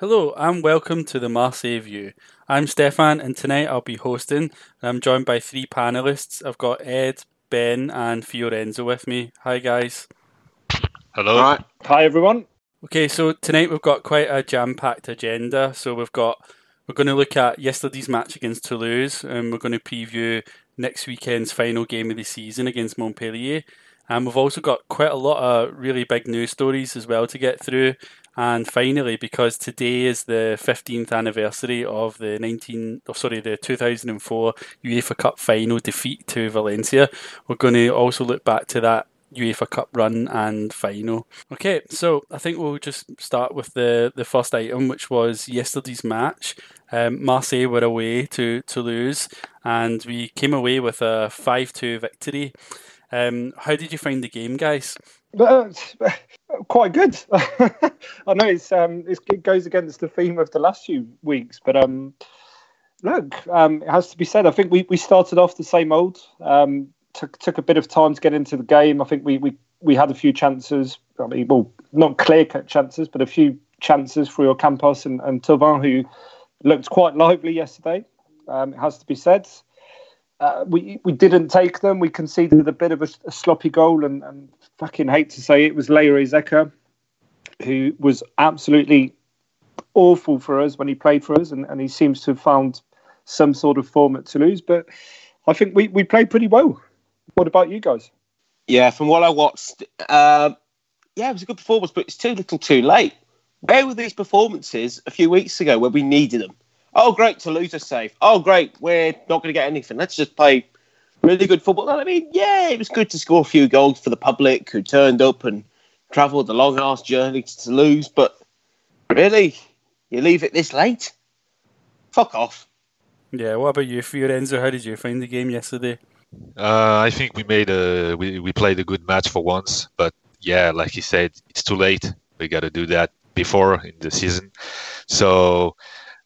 Hello and welcome to the Marseille View. I'm Stefan and tonight I'll be hosting and I'm joined by three panelists. I've got Ed, Ben and Fiorenzo with me. Hi guys. Hello. All right. Hi everyone. Okay, so tonight we've got quite a jam-packed agenda. So we've got we're going to look at yesterday's match against Toulouse and we're going to preview next weekend's final game of the season against Montpellier. And we've also got quite a lot of really big news stories as well to get through. And finally, because today is the 15th anniversary of the 19, oh, sorry, the 2004 UEFA Cup final defeat to Valencia, we're going to also look back to that UEFA Cup run and final. Okay, so I think we'll just start with the, the first item, which was yesterday's match. Um, Marseille were away to Toulouse, and we came away with a 5 2 victory. Um, how did you find the game, guys? Uh, quite good. I know it's, um, it's, it goes against the theme of the last few weeks, but um, look, um, it has to be said. I think we, we started off the same old. Um, took took a bit of time to get into the game. I think we we, we had a few chances. I mean, well, not clear cut chances, but a few chances for Campos and, and Thauvin, who looked quite lively yesterday. Um, it has to be said. Uh, we we didn't take them. We conceded a bit of a, a sloppy goal, and, and, fucking hate to say it, it was Leya Iseka, who was absolutely awful for us when he played for us, and, and he seems to have found some sort of form at Toulouse. But I think we, we played pretty well. What about you guys? Yeah, from what I watched, uh, yeah, it was a good performance, but it's too little, too late. Where were these performances a few weeks ago where we needed them? Oh, great, Toulouse are safe. Oh, great, we're not going to get anything. Let's just play really good football. I mean, yeah, it was good to score a few goals for the public who turned up and travelled the long ass journey to Toulouse, but really, you leave it this late? Fuck off. Yeah, what about you, Fiorenzo? How did you find the game yesterday? Uh, I think we made a we, we played a good match for once, but yeah, like he said, it's too late. We got to do that before in the season. So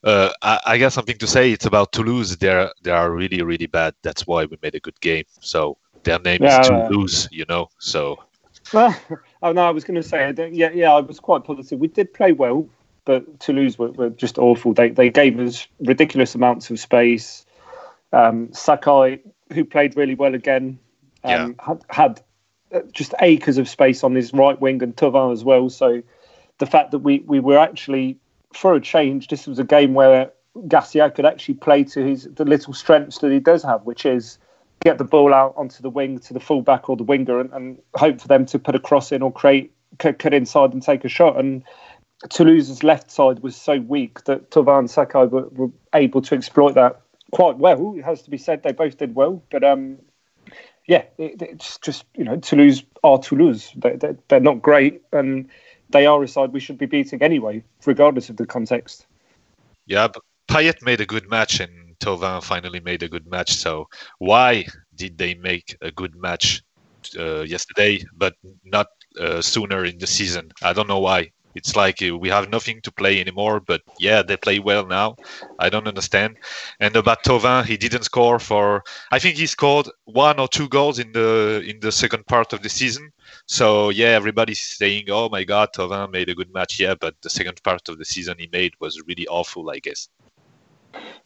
uh, I, I, got something to say. It's about Toulouse. They're they are really really bad. That's why we made a good game. So their name yeah, is Toulouse, you know. So. oh no, I was going to say yeah yeah I was quite positive. We did play well, but Toulouse were, were just awful. They they gave us ridiculous amounts of space. Um, Sakai, who played really well again, um, yeah. had, had uh, just acres of space on his right wing and Thauvin as well. So the fact that we, we were actually for a change, this was a game where Garcia could actually play to his the little strengths that he does have, which is get the ball out onto the wing to the fullback or the winger and, and hope for them to put a cross in or create cut inside and take a shot. And Toulouse's left side was so weak that Thauvin and Sakai were, were, able to exploit that quite well. It has to be said they both did well, but um, yeah, it, it's just you know Toulouse are Toulouse. They, they, they're not great, and they are a side we should be beating anyway, regardless of the context. Yeah, but Payet made a good match and Thauvin finally made a good match. So why did they make a good match uh, yesterday, but not uh, sooner in the season? I don't know why. It's like uh, we have nothing to play anymore, but yeah, they play well now. I don't understand. And about Thauvin, he didn't score for. I think he scored one or two goals in the in the second part of the season. So yeah, everybody's saying, "Oh my God, Thauvin made a good match." Yeah, but the second part of the season he made was really awful, I guess.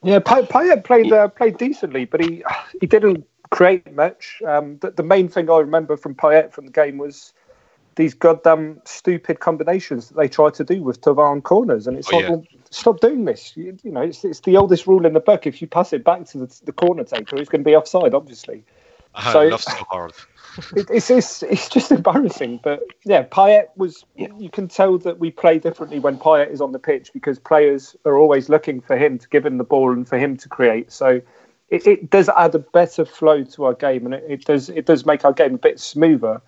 Yeah, Payet played uh, played decently, but he he didn't create much. Um, the, the main thing I remember from Payet from the game was these goddamn stupid combinations that they try to do with Thauvin corners, and it's oh, like, yeah. well, stop doing this. You, you, know, it's, it's the oldest rule in the book. If you pass it back to the, the corner taker, he's going to be offside, obviously. I so, love so hard. it, it's, it's it's just embarrassing, but yeah, Payet was. You can tell that we play differently when Payet is on the pitch because players are always looking for him to give him the ball and for him to create. So. It, it does add a better flow to our game, and it, it does it does make our game a bit smoother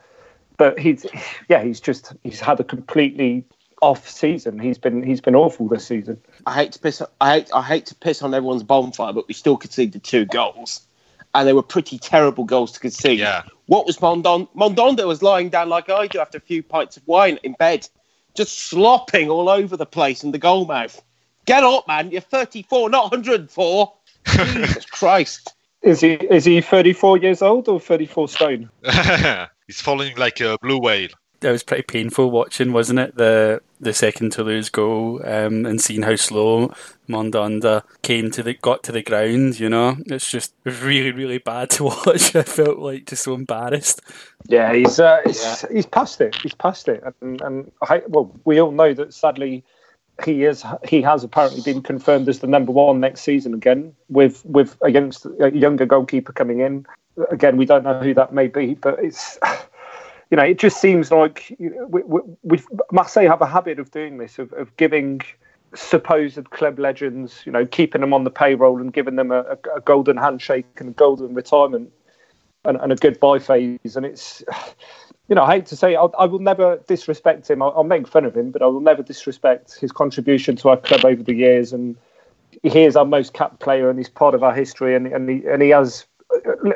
but he's yeah, he's just he's had a completely off season. He's been he's been awful this season. I hate to piss I hate I hate to piss on everyone's bonfire, but we still conceded two goals, and they were pretty terrible goals to concede. Yeah. What was Mondon? Mandanda was lying down like I do after a few pints of wine in bed, just slopping all over the place in the goal mouth. Get up, man! You're 34, not 104. Jesus Christ! Is he is he 34 years old or 34 stone? He's falling like a blue whale. That was pretty painful watching, wasn't it? The the second Toulouse goal um, and seeing how slow Mandanda came to the got to the ground. You know, it's just really really bad to watch. I felt like just so embarrassed. Yeah, he's uh, he's, yeah. he's past it. He's past it, and, and I, well, we all know that sadly he is he has apparently been confirmed as the number one next season again with with against a younger goalkeeper coming in. Again, we don't know who that may be, but it's you know it just seems like we, we, we Marseille have a habit of doing this of, of giving supposed club legends, you know, keeping them on the payroll and giving them a, a golden handshake and a golden retirement and, and a goodbye phase, and it's you know, I hate to say, I'll, I will never disrespect him. I'll, I'll, make fun of him, but I will never disrespect his contribution to our club over the years. And he is our most capped player, and he's part of our history. And and he, and he has,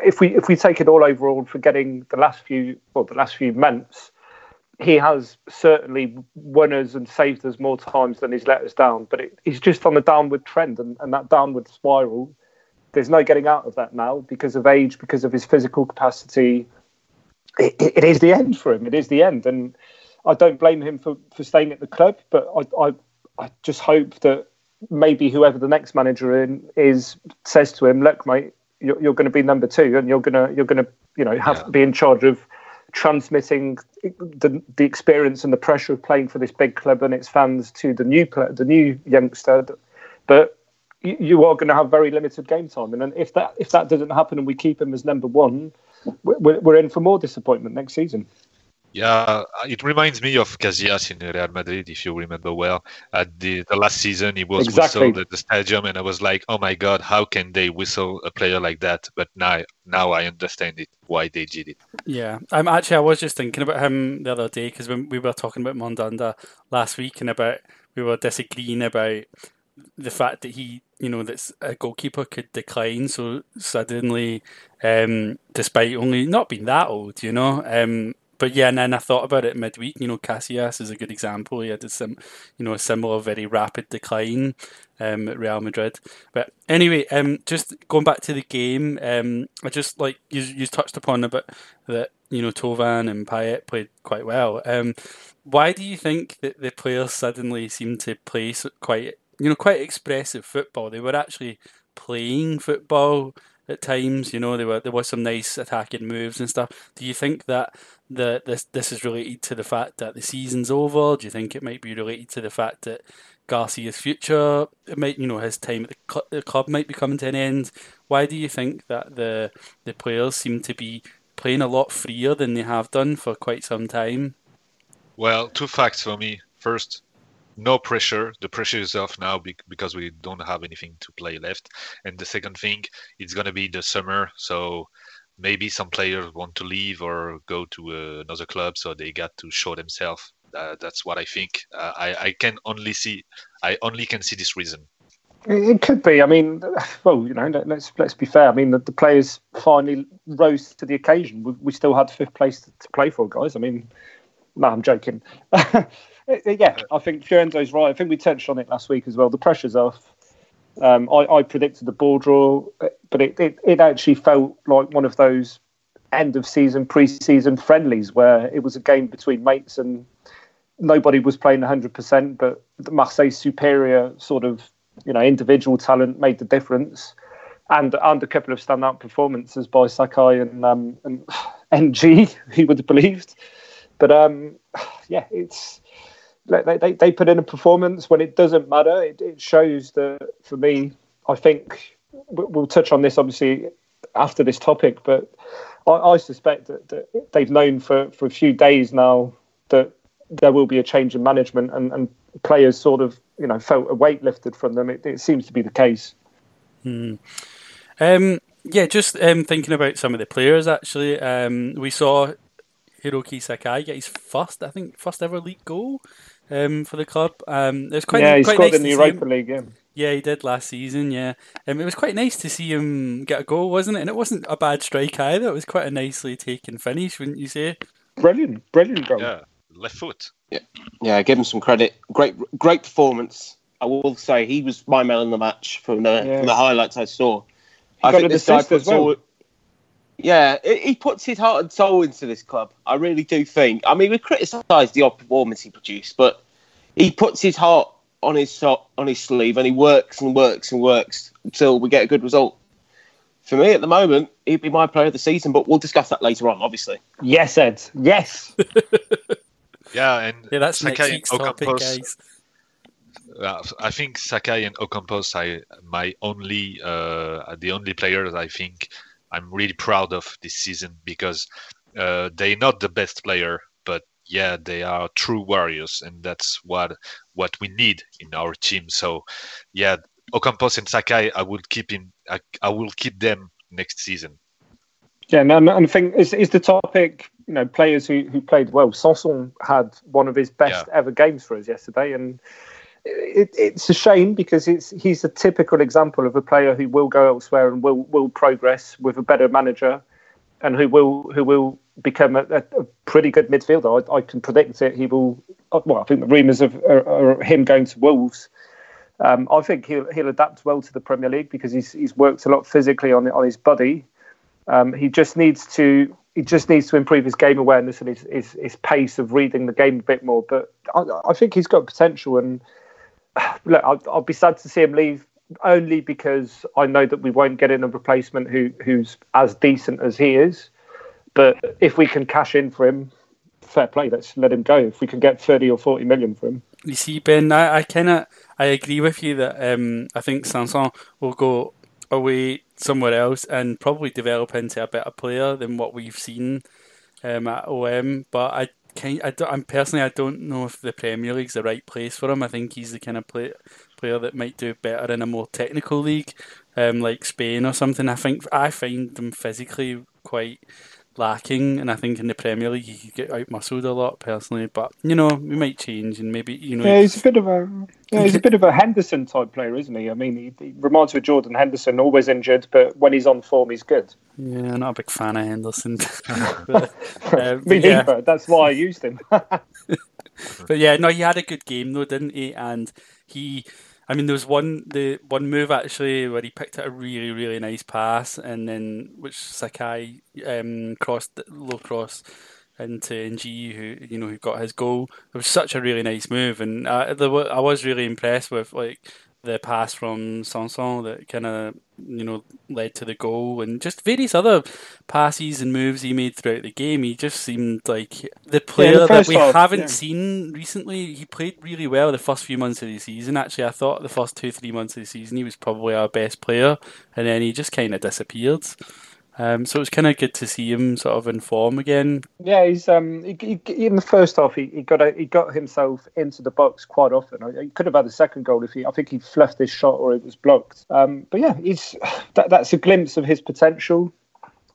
if we if we take it all overall, forgetting the last few well, the last few months, he has certainly won us and saved us more times than he's let us down. But it, he's just on a downward trend, and, and that downward spiral. There's no getting out of that now because of age, because of his physical capacity it, it is the end for him. It is the end, and I don't blame him for, for staying at the club. But I, I, I just hope that maybe whoever the next manager in is says to him, "Look, mate, you're, you're going to be number two, and you're gonna you're gonna you know have yeah. be in charge of transmitting the the experience and the pressure of playing for this big club and its fans to the new the new youngster." But you are going to have very limited game time, and if that if that doesn't happen and we keep him as number one, we're, we're in for more disappointment next season. Yeah, uh, it reminds me of Casillas in Real Madrid, if you remember well. At the, the last season, he was exactly. whistled at the stadium, and I was like, "Oh my God, how can they whistle a player like that?" But now, now I understand it why they did it. Yeah, I'm actually I was just thinking about him the other day because when we were talking about Mandanda last week and about we were disagreeing about the fact that he, you know, that a goalkeeper could decline so suddenly, um, despite only not being that old, you know. Um, but yeah, and then I thought about it midweek. You know, Casillas is a good example. He had a sim, you know, a similar, very rapid decline um, at Real Madrid. But anyway, um, just going back to the game, um, I just like you, you touched upon a bit that you know Thauvin and Payet played quite well. Um, why do you think that the players suddenly seem to play quite you know, quite expressive football. They were actually playing football at times. You know, there were there was some nice attacking moves and stuff. Do you think that the this this is related to the fact that the season's over? Do you think it might be related to the fact that Garcia's future, it might you know his time at the, cl- the club might be coming to an end? Why do you think that the the players seem to be playing a lot freer than they have done for quite some time? Well, two facts for me. First, no pressure. The pressure is off now because we don't have anything to play left. And the second thing, it's going to be the summer, so maybe some players want to leave or go to another club, so they got to show themselves. Uh, that's what I think. Uh, I, I can only see, I only can see this reason. It could be. I mean, well, you know, let's let's be fair. I mean, the, the players finally rose to the occasion. We, we still had fifth place to, to play for, guys. I mean, no, I'm joking. Uh, yeah, I think Fiorenzo's right. I think we touched on it last week as well. The pressure's off. Um, I, I, predicted the ball draw, but it, it, it, actually felt like one of those end of season, pre season friendlies where it was a game between mates and nobody was playing 100%, but Marseille's superior sort of you know individual talent made the difference. And, and a couple of standout performances by Sakai and, um, and N'Jie, who would have believed. But um, yeah, it's they, they, they put in a performance when it doesn't matter. It, it shows that for me, I think we'll touch on this obviously after this topic, but I, I suspect that, that, they've known for, for a few days now that there will be a change in management and, and players sort of you know felt a weight lifted from them. It, it seems to be the case. Hmm. Um, yeah, just um, thinking about some of the players. Actually, um, we saw Hiroki Sakai get his first, I think, first ever league goal um, for the club. Um, it was quite yeah, he quite scored nice in the Europa League. Yeah. yeah, he did last season. Yeah, um, it was quite nice to see him get a goal, wasn't it? And it wasn't a bad strike either. It was quite a nicely taken finish, wouldn't you say? Brilliant, brilliant goal. Yeah, left foot. Yeah, yeah. Give him some credit. Great, great performance. I will say he was my man in the match from the yeah. from the highlights I saw. He I think this guy puts well. all, yeah, he puts his heart and soul into this club. I really do think. I mean, we criticised the odd performance he produced, but he puts his heart on his so- on his sleeve and he works and works and works until we get a good result. For me, at the moment, he'd be my player of the season, but we'll discuss that later on, obviously. Yes, Ed. Yes. Yeah, and Yeah, that's Sakai next week's and topic, Ocampos, guys. uh, I think Sakai and Ocampos are my only, uh, are the only players I think I'm really proud of this season because uh, they're not the best player, but yeah, they are true warriors, and that's what what we need in our team. So, yeah, Ocampos and Sakai, I will keep in, I, I will keep them next season. Yeah, and, and I think is, is the topic, you know, players who, who played well. Sanson had one of his best ever games for us yesterday, and it, it's a shame because it's he's a typical example of a player who will go elsewhere and will will progress with a better manager, and who will who will become a, a, pretty good midfielder. I, I, can predict it. He will. Well, I think the rumours of are, are him going to Wolves. Um, I think he'll he'll adapt well to the Premier League because he's he's worked a lot physically on on his body. Um, he just needs to he just needs to improve his game awareness and his, his, his pace of reading the game a bit more. But I, I think he's got potential, and look, I'll, I'll, be sad to see him leave only because I know that we won't get in a replacement who who's as decent as he is. But if we can cash in for him, fair play. Let's let him go. If we can get thirty or forty million for him. You see, Ben, I, I kind of I agree with you that um, I think Sanson will go away somewhere else and probably develop into a better player than what we've seen um, at OM. But I kind, I I'm personally, I don't know if the Premier League's the right place for him. I think he's the kind of play, player that might do better in a more technical league, um, like Spain or something. I think I find them physically quite lacking, and I think in the Premier League he could get out muscled a lot personally. But you know, we might change, and maybe you know. Yeah, he's a bit of a yeah, he's a bit of a Henderson type player, isn't he? I mean, he, he reminds me of Jordan Henderson, always injured, but when he's on form, he's good. Yeah, I'm not a big fan of Henderson. but, uh, me yeah. neither. That's why I used him. but yeah, no, he had a good game though, didn't he? And he I mean, there was one the one move actually where he picked out a really really nice pass, and then which Sakai um, crossed low cross into N'Jie, who you know who got his goal. It was such a really nice move, and uh, I was really impressed with like the pass from Sanson that kind of you know led to the goal, and just various other passes and moves he made throughout the game. He just seemed like the player yeah, the that we half, haven't yeah. seen recently. He played really well the first few months of the season. Actually, I thought the first two three months of the season he was probably our best player, and then he just kind of disappeared. Um, so it's kind of good to see him sort of in form again. Yeah, he's um, he, he, in the first half he, he got a, he got himself into the box quite often. He could have had a second goal if he I think he fluffed his shot or it was blocked. Um, but yeah, he's that, that's a glimpse of his potential.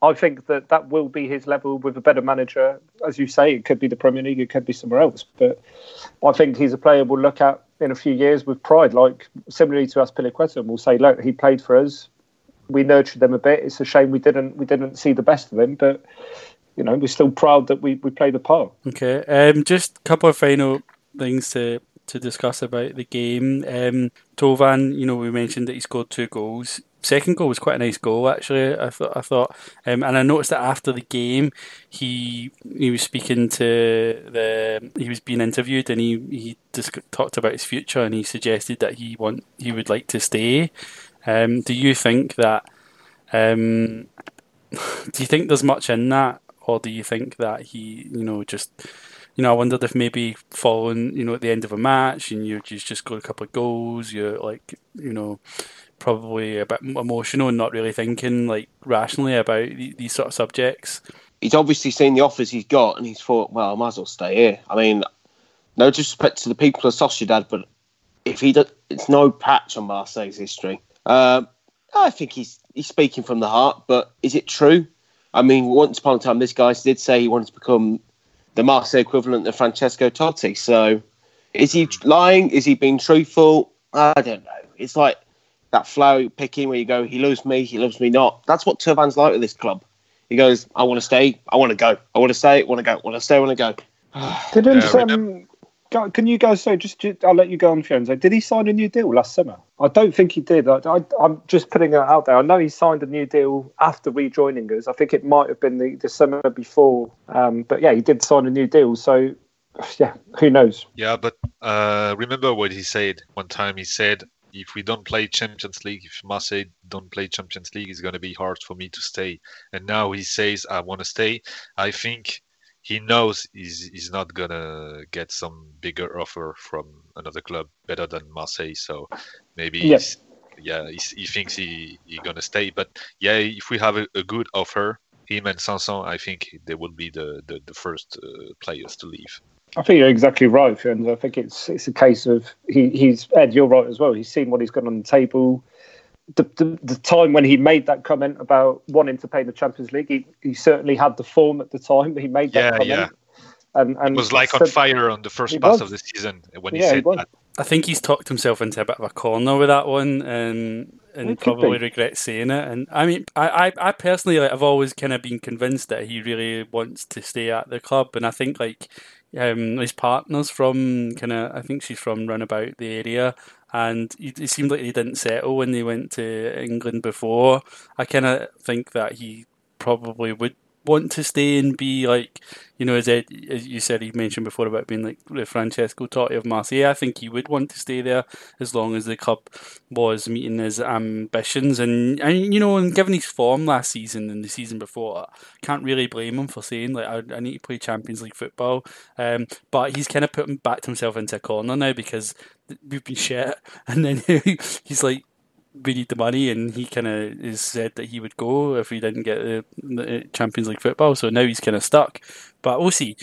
I think that that will be his level with a better manager. As you say, it could be the Premier League, it could be somewhere else. But I think he's a player we'll look at in a few years with pride, like similarly to Azpilicueta, and we'll say, look, he played for us we nurtured them a bit. It's a shame we didn't we didn't see the best of them, but you know we're still proud that we, we played a part. Okay, um, just a couple of final things to to discuss about the game. Um, Thauvin, you know, we mentioned that he scored two goals. Second goal was quite a nice goal, actually. I thought, I thought, um, and I noticed that after the game, he he was speaking to the, he was being interviewed, and he he just talked about his future, and he suggested that he want he would like to stay. Um, do you think that? Um, do you think there's much in that, or do you think that he, you know, just, you know, I wondered if maybe following, you know, at the end of a match and you just just got a couple of goals, you're like, you know, probably a bit emotional and not really thinking like rationally about these sort of subjects. He's obviously seen the offers he's got, and he's thought, well, I might as well stay here. I mean, no disrespect to the people of Sociedad, but if he does, it's no patch on Marseille's history. Uh, I think he's he's speaking from the heart, but is it true? I mean, once upon a time, this guy did say he wanted to become the Marseille equivalent of Francesco Totti. So, is he lying? Is he being truthful? I don't know. It's like that flower picking where you go, he loves me, he loves me not. That's what Thauvin's like with this club. He goes, I want to stay, I want to go, I want to stay, I want to go, I want to stay, I want to go. Didn't yeah, um, can you guys say just, just, I'll let you go on, Fiona. Did he sign a new deal last summer? I don't think he did. I, am just putting it out there. I know he signed a new deal after rejoining us. I think it might have been the, the summer before. Um, but yeah, he did sign a new deal. So yeah, who knows? Yeah, but uh, remember what he said one time. He said, "If we don't play Champions League, if Marseille don't play Champions League, it's going to be hard for me to stay." And now he says, "I want to stay." I think he knows he's, he's not gonna get some bigger offer from another club better than Marseille. So maybe Yes. he's, yeah, he's, he thinks he he gonna stay. But yeah, if we have a, a good offer, him and Sanson, I think they will be the the, the first uh, players to leave. I think you're exactly right, and I think it's it's a case of he, he's Ed. You're right as well. He's seen what he's got on the table. The, the, the time when he made that comment about wanting to play in the Champions League, he, he certainly had the form at the time. He made that Yeah, comment, yeah. and and It was like on fire on the first He pass was. of the season when he Yeah, said was. that. I think he's talked himself into a bit of a corner with that one, and and It probably be. regrets saying it. And I mean, I, I, I personally, like, I've always kind of been convinced that he really wants to stay at the club, and I think like um, his partner's from kind of, I think she's from roundabout the area, and it, seemed like he didn't settle when they went to England before. I kind of think that he probably would want to stay and be like, you know, as, Ed, as you said, he mentioned before about being like the Francesco Totti of Marseille. I think he would want to stay there as long as the club was meeting his ambitions. And, and you know, and given his form last season and the season before, I can't really blame him for saying like I, I need to play Champions League football. Um, but he's kind of put backed himself into a corner now because we've been shit, and then he's like we need the money, and he kind of is said that he would go if we didn't get the, the Champions League football. So now he's kind of stuck. But we'll see.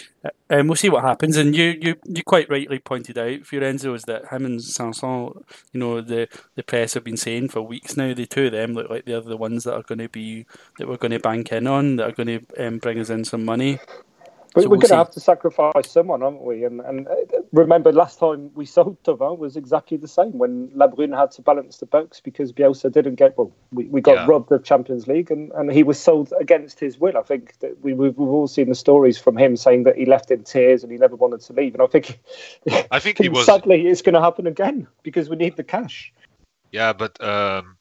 Um, we'll see what happens. And you, you, you quite rightly pointed out, Fiorenzo, is that him and Sanson, you know, the, the press have been saying for weeks now, the two of them look like they're the ones that are going to be that we're going to bank in on, that are going to um, bring us in some money. But So we're we'll going to have to sacrifice someone, aren't we? And, and uh, remember, last time we sold Thauvin was exactly the same when Labrune had to balance the books because Bielsa didn't get well. We, we got Yeah. robbed of Champions League, and, and he was sold against his will. I think that we, we've, we've all seen the stories from him saying that he left in tears and he never wanted to leave. And I think, I think he was sadly, it's going to happen again because we need the cash. Yeah, but um,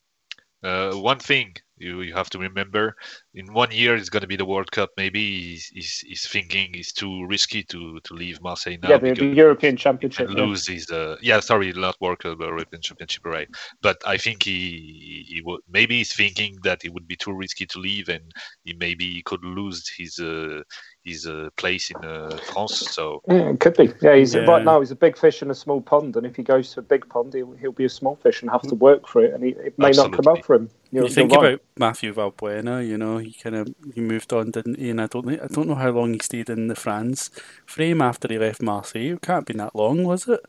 uh, one thing you, you have to remember: in one year, it's going to be the World Cup. Maybe he's, he's, he's thinking it's too risky to, to leave Marseille now yeah, the, the European Championship. and yeah. lose his. Uh, yeah, sorry, not World Cup, but European Championship, right? But I think he he would maybe he's thinking that it would be too risky to leave, and he maybe he could lose his uh, his uh, place in uh, France. So Yeah, it could be. Yeah, he's Yeah. right now. He's a big fish in a small pond, and if he goes to a big pond, he'll, he'll be a small fish and have to work for it, and he, it may not come Absolutely. up for him. You're, you think about Matthew Valbuena, you know, he kind of he moved on, didn't he? And I don't I don't know how long he stayed in the France frame after he left Marseille. It can't have been that long, was it?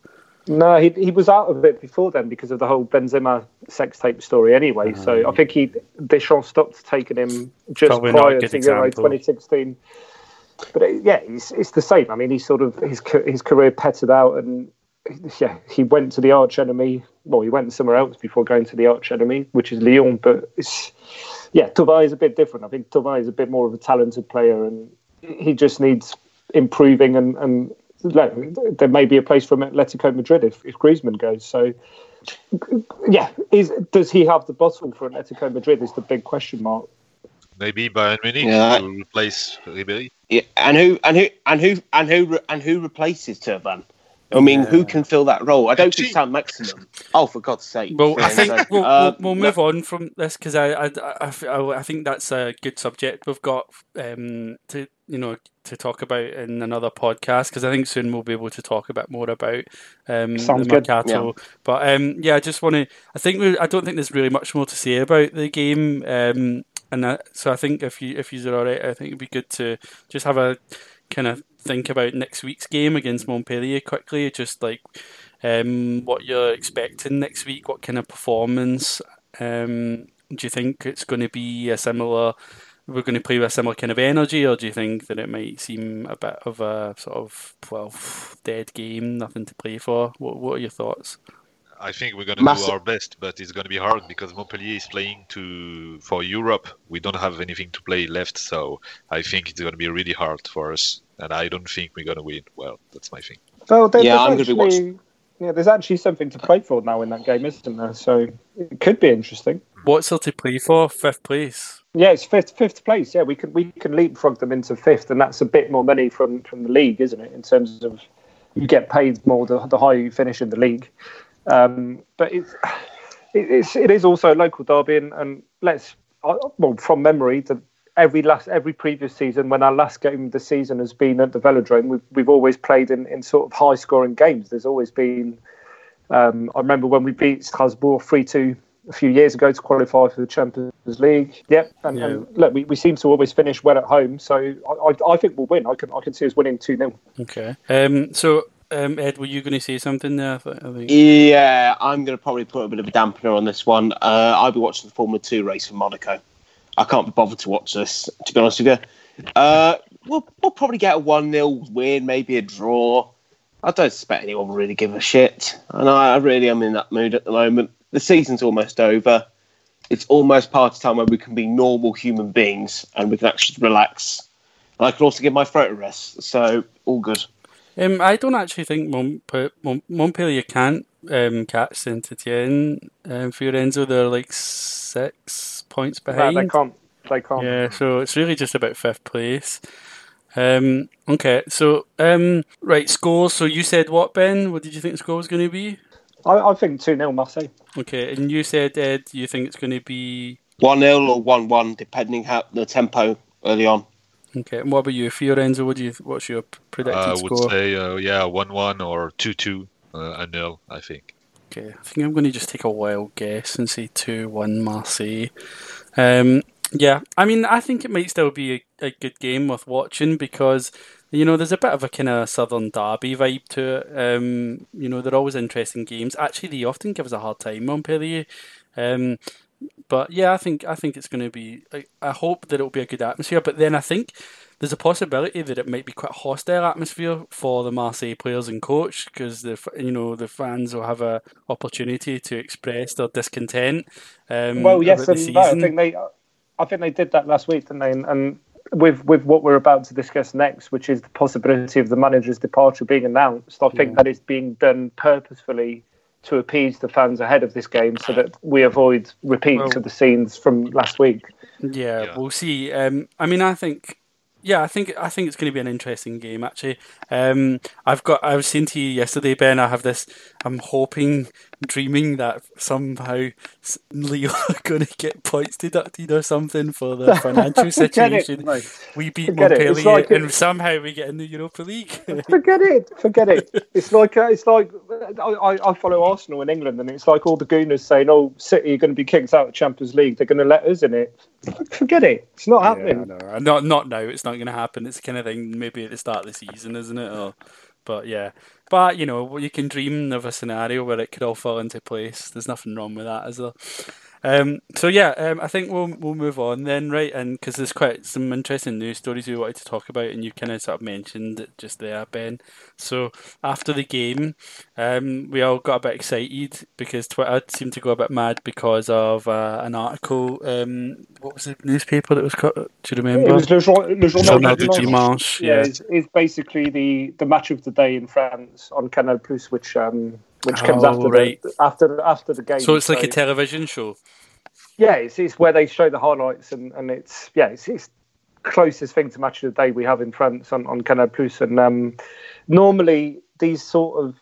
No, he he was out of it before then because of the whole Benzema sex tape story. Anyway, so ah. I think he Deschamps stopped taking him just Probably not a prior good to Euro example. 2016. But it, yeah, it's, it's the same. I mean, he sort of his his career pettered out, and yeah, he went to the arch enemy. Well, he went somewhere else before going to the arch enemy, which is Lyon. But it's yeah, Thauvin is a bit different. I think Thauvin is a bit more of a talented player, and he just needs improving. And, and look, there may be a place for him at Atletico Madrid if, if Griezmann goes. So yeah, is does he have the bottle for Atletico Madrid? Is the big question mark. maybe Bayern Munich Yeah. to replace Ribéry. Yeah, and who and who and who and who and who replaces Thauvin? I mean, who can fill that role? I don't think Saint-Maximin. Oh, for God's sake! Well, I think So, we'll, uh, we'll, we'll move on from this because I, I, I, I- I think that's a good subject we've got um, to you know to talk about in another podcast because I think soon we'll be able to talk a bit more about um, the Sounds good. Mercato. But um, yeah, I just want to. I think we, I don't think there's really much more to say about the game. Um, and that, so I think if you if you're all right, I think it'd be good to just have a kind of think about next week's game against Montpellier quickly. Just like um, what you're expecting next week, what kind of performance um, do you think it's going to be a similar? We're going to play with a similar kind of energy, or do you think that it might seem a bit of a sort of well dead game, nothing to play for? What What are your thoughts? I think we're going to Massive- do our best, but it's going to be hard because Montpellier is playing to for Europe. We don't have anything to play left, so I think it's going to be really hard for us. And I don't think we're going to win. Well, that's my thing. Well, there, Yeah, there's I'm gonna be actually, watching. Yeah, there's actually something to play for now in that game, isn't there? So it could be interesting. What's there to play for? Fifth place. Yeah, it's fifth fifth place. Yeah, we can we can leapfrog them into fifth, and that's a bit more money from from the league, isn't it? In terms of you get paid more the, the higher you finish in the league. Um, but it's it, it's it is also a local derby, and, and let's well from memory the every last every previous season when our last game of the season has been at the Velodrome, we've we've always played in, in sort of high scoring games. There's always been. Um, I remember when we beat Strasbourg three two a few years ago to qualify for the Champions League. Yep, and, yeah. and look, we, we seem to always finish well at home, so I, I, I think we'll win. I can I can see us winning two 0 Okay. Um, so um, Ed, were you going to say something there? Yeah, I'm going to probably put a bit of a dampener on this one. Uh, I'll be watching the Formula Two race in Monaco. I can't be bothered to watch this, to be honest with you. Uh, we'll, we'll probably get a 1 0 win, maybe a draw. I don't expect anyone will really give a shit. And I, I really am in that mood at the moment the season's almost over. It's almost party time where we can be normal human beings and we can actually relax. And I can also give my throat a rest. So, all good. Um, I don't actually think Montpellier can't um, catch Saint Etienne. Um, Fiorenzo, they're like six points behind. No, they can't. They can't. Yeah, so it's really just about fifth place. Um, okay, so um, right scores. So you said what, Ben? What did you think the score was going to be? I, I think 2 0 Marseille. Okay, and you said, Ed, do you think it's going to be 1 0 or 1 1, depending how the tempo early on. Okay, and what about you, Fiorenzo? What do you? What's your predicted I score? I would say, uh, yeah, one-one or two-two, uh, a nil. I think. Okay, I think I'm going to just take a wild guess and say two-one Marseille. Um, yeah, I mean, I think it might still be a, a good game worth watching because you know, there's a bit of a kind of Southern Derby vibe to it. Um, you know, they're always interesting games. Actually, they often give us a hard time, Montpellier. Um, but yeah, I think I think it's going to be. I, I hope that it'll be a good atmosphere. But then I think there's a possibility that it might be quite a hostile atmosphere for the Marseille players and coach because the you know the fans will have a opportunity to express their discontent. Um, well, yes, and no, I think they, I think they did that last week, didn't they? And, and with with what we're about to discuss next, which is the possibility of the manager's departure being announced, I think yeah. that is being done purposefully to appease the fans ahead of this game, so that we avoid repeats well, of the scenes from last week. Yeah, yeah. we'll see. Um, I mean, I think yeah, I think I think it's going to be an interesting game. Actually, um, I've got. I was saying to you yesterday, Ben. I have this. I'm hoping, dreaming that somehow Leo are going to get points deducted or something for the financial situation. It, we beat forget Montpellier, like and somehow we get in the Europa League. forget it. Forget it. It's like uh, it's like I, I follow Arsenal in England, and it's like all the gooners saying, "Oh, City are going to be kicked out of the Champions League. They're going to let us in it." Forget it. It's not happening. Yeah, not not now. It's not going to happen. It's the kind of thing maybe at the start of the season, isn't it? Or, but yeah, but you know, you can dream of a scenario where it could all fall into place. There's nothing wrong with that, is there? Um, so yeah, um, I think we'll we'll move on then, right? And because there's quite some interesting news stories we wanted to talk about, and you kind of sort of mentioned it just there, Ben. So after the game, um, we all got a bit excited because Twitter seemed to go a bit mad because of uh, an article. Um, what was the newspaper that was cut? Do you remember? It was Le, Journal, Le Journal du Dimanche. Yeah, yeah it's, it's, basically the the match of the day in France on Canal Plus, which um, which comes oh, after right. the, after after the game. So it's like a television show. Yeah, it's, it's where they show the highlights, and, and it's yeah, it's, it's closest thing to match of the day we have in France on, on Canal Plus. And um, normally these sort of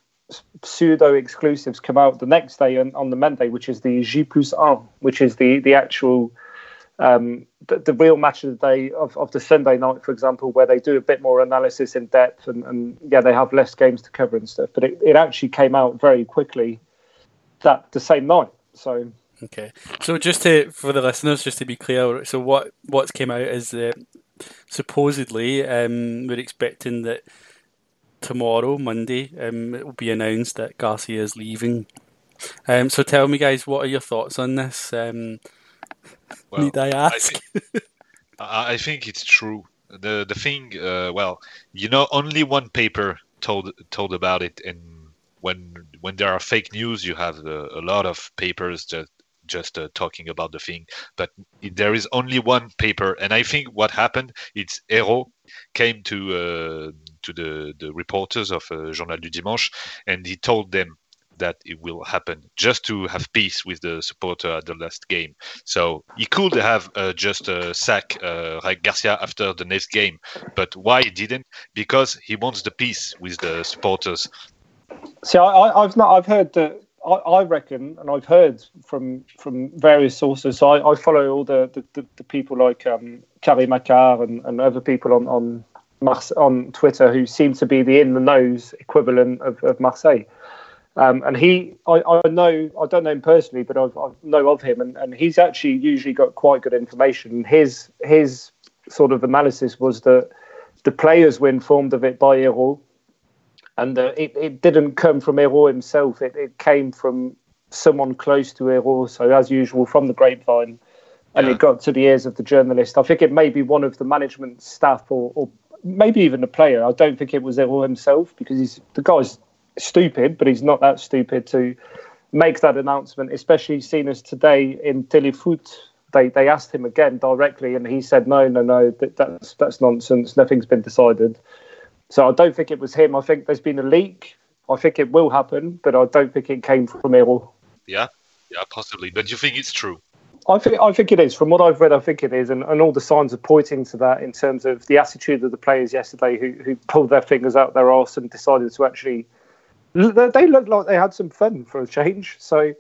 pseudo exclusives come out the next day on, on the Monday, which is the J plus un, which is the the actual um, the, the, real match of the day of, of the Sunday night, for example, where they do a bit more analysis in depth and, and yeah, they have less games to cover and stuff. But it, it actually came out very quickly that the same night. So okay, so just to for the listeners, just to be clear, so what what's came out is that supposedly um, we're expecting that tomorrow, Monday, um, it will be announced that Garcia is leaving. Um, so tell me, guys, what are your thoughts on this? Um, well, Need I ask? I think, I think it's true. The the thing, uh, well, you know, only one paper told told about it, and when when there are fake news, you have uh, a lot of papers that just uh, talking about the thing. But there is only one paper, and I think what happened, it's Eyraud came to uh, to the the reporters of uh, Journal du Dimanche, and he told them that it will happen just to have peace with the supporter at the last game. So he could have uh, just uh, sack uh, Garcia after the next game, but why he didn't? Because he wants the peace with the supporters. See, I, have not. I've heard that. I, reckon, and I've heard from from various sources. So I, I follow all the, the, the, the people like um, Carrie Macar and, and other people on on on Twitter who seem to be the in the nose equivalent of, of Marseille. Um, and he, I, I, know, I don't know him personally, but I've, I know of him, and, and he's actually usually got quite good information. His his sort of analysis was that the players were informed of it by Eyraud, and uh, it, it didn't come from Eyraud himself. It, it came from someone close to Eyraud, so as usual from the grapevine, and yeah. it got to the ears of the journalist. I think it may be one of the management staff or, or maybe even a player. I don't think it was Eyraud himself because he's the guy's stupid, but he's not that stupid to make that announcement, especially seen as today in Telefoot. They, they asked him again directly, and he said, "No, no, no, that, that's that's nonsense. Nothing's been decided." So I don't think it was him. I think there's been a leak. I think it will happen, but I don't think it came from Eyraud. Yeah, yeah, possibly. But do you think it's true? I think I think it is. From what I've read, I think it is, and, and all the signs are pointing to that in terms of the attitude of the players yesterday who who pulled their fingers out their arse and decided to actually they looked like they had some fun for a change. So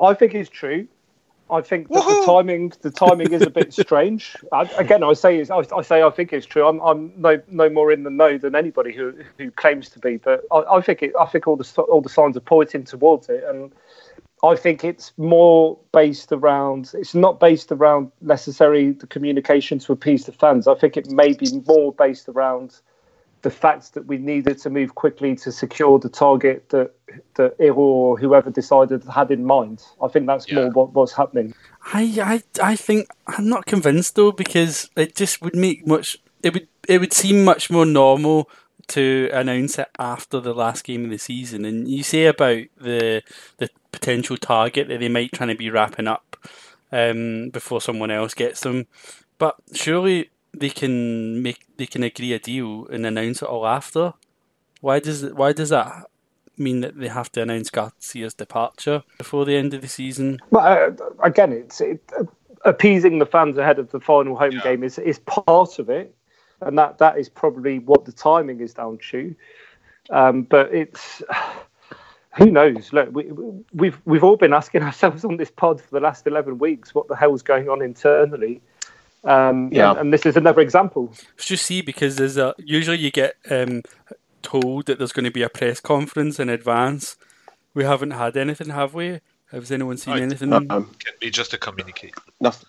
I think it's true. I think that the timing the timing is a bit strange. I, again, I say I, I, say I think it's true. I'm, I'm no no more in the know than anybody who who claims to be, but I, I think it, I think all the all the signs are pointing towards it, and I think it's more based around. It's not based around necessarily the communication to appease the fans. I think it may be more based around the fact that we needed to move quickly to secure the target that that Eyraud or whoever decided had in mind. I think that's yeah. more what, was happening. I, I I think I'm not convinced though because it just would make much it would it would seem much more normal to announce it after the last game of the season. And you say about the the potential target that they might try to be wrapping up um, before someone else gets them. But surely they can make they can agree a deal and announce it all after. Why does it, why does that mean that they have to announce Garcia's departure before the end of the season? Well, uh, again, it's it, uh, appeasing the fans ahead of the final home yeah. game is is part of it, and that that is probably what the timing is down to. Um, but it's who knows? Look, we, we've we've all been asking ourselves on this pod for the last eleven weeks what the hell's going on internally. Um, yeah. And, and, this is another example. Just see, because there's a usually you get um, told that there's going to be a press conference in advance. We haven't had anything, have we? Has anyone seen anything? Um, can be just a communicate. Nothing.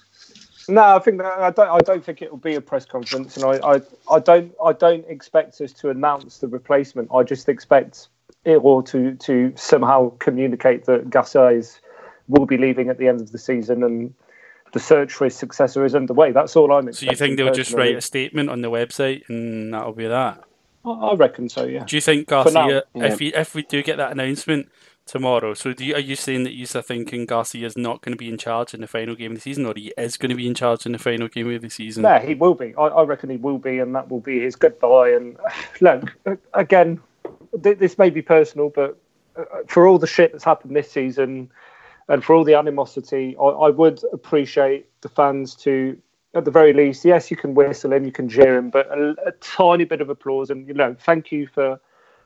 No, I think that, I don't. I don't think it will be a press conference, and I, I, I don't. I don't expect us to announce the replacement. I just expect it or to to somehow communicate that Garcia is will be leaving at the end of the season, and the search for his successor is underway. That's all I'm. Expecting. So you think they'll just write a statement on the website and that'll be that? I reckon so. Yeah. Do you think Garcia, now, yeah. if we if we do get that announcement tomorrow, so do you, are you saying that you are thinking Garcia is not going to be in charge in the final game of the season, or he is going to be in charge in the final game of the season? Yeah, he will be. I, I reckon he will be, and that will be his goodbye. And look, again, this may be personal, but uh, for all the shit that's happened this season and for all the animosity, I, I, would appreciate the fans to, at the very least, yes, you can whistle him, you can jeer him, but a, a, tiny bit of applause and you know, thank you for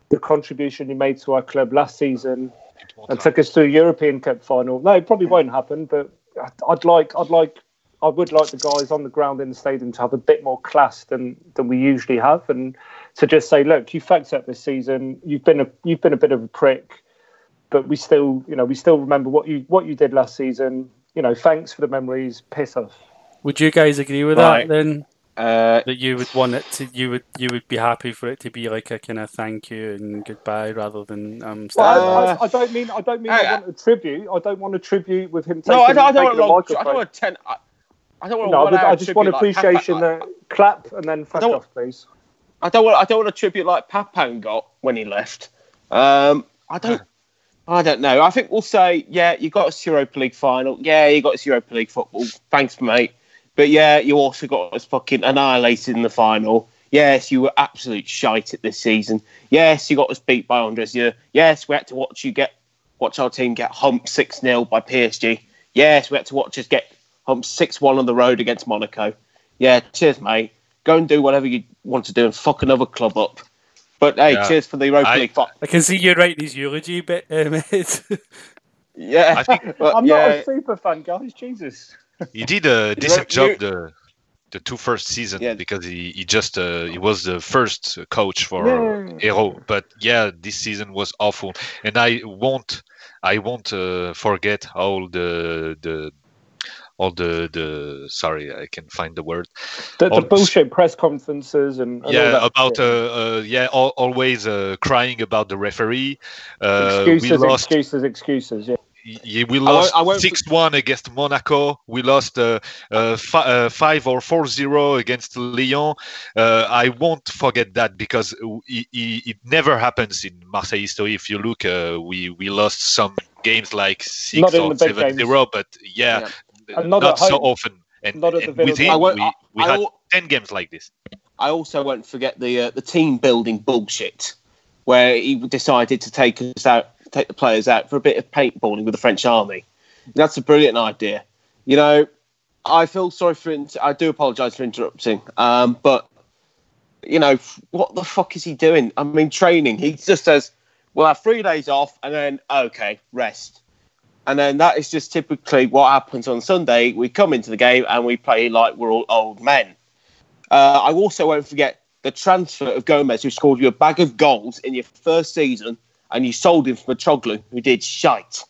the contribution you made to our club last season and took us to a European Cup final. No, it probably won't happen, but I'd like, I'd like, I would like the guys on the ground in the stadium to have a bit more class than than we usually have, and to just say, look, you fucked up this season. You've been a you've been a bit of a prick but we still, you know, we still remember what you what you did last season. You know, thanks for the memories. Piss off. Would you guys agree with right. that then? Uh, that you would want it to, you would you would be happy for it to be like a kind of thank you and goodbye rather than um. Well, I, I, I, don't mean I don't mean uh, I want a tribute. I don't want a tribute with him. Taking, no, I don't, I don't want. I don't want a ten. I, I don't want. No, I, I just want appreciation. Like, clap and then fuck off, please. I don't want. I don't want a tribute like Papin got when he left. Um, I don't. I don't know. I think we'll say, yeah, you got us Europa League final. Yeah, you got us Europa League football. Thanks, mate. But yeah, you also got us fucking annihilated in the final. Yes, you were absolute shite at this season. Yes, you got us beat by Andres. Yes, we had to watch you get watch our team get humped 6 0 by PSG. Yes, we had to watch us get humped 6 1 on the road against Monaco. Yeah, cheers, mate. Go and do whatever you want to do and fuck another club up. But hey, Yeah. cheers for the Europa I- League. Fi- I can see you writing his eulogy bit, uh, mate. yeah, I think- but I'm yeah, not a super fan, guys. Jesus. He did a decent you- job the the two first season Yeah. because he, he just uh, he was the first coach for Yeah. Eyraud. But yeah, this season was awful, and I won't I won't uh, forget all the the all the the sorry I can find the word The, the bullshit press conferences and, and all yeah that about uh, uh yeah al- always uh, crying about the referee uh, excuses, we lost excuses, excuses. Yeah. y- we won't- lost I won't- 6-1 against Monaco. We lost uh, uh, fi- uh, 5 or 4-0 against Lyon. Uh, I won't forget that because it, it, it never happens in Marseille history. If you look, uh, we, we lost some games like 6 Not or the big 7-0, but yeah, And not, not so often. And, Not at the and Villa with Park. him, I won't- we, we I had al- 10 games like this. I also won't forget the uh, the team building bullshit, where he decided to take us out, take the players out for a bit of paintballing with the French army. That's a brilliant idea. You know, I feel sorry for. Inter- I do apologise for interrupting, um, but you know, f- what the fuck is he doing? I mean, training. He just says, "We'll have three days off, and then okay, rest." And then that is just typically what happens on Sunday. We come into the game and we play like we're all old men. Uh, I also won't forget the transfer of Gomis, who scored you a bag of goals in your first season, and you sold him for Troglu, who did shite.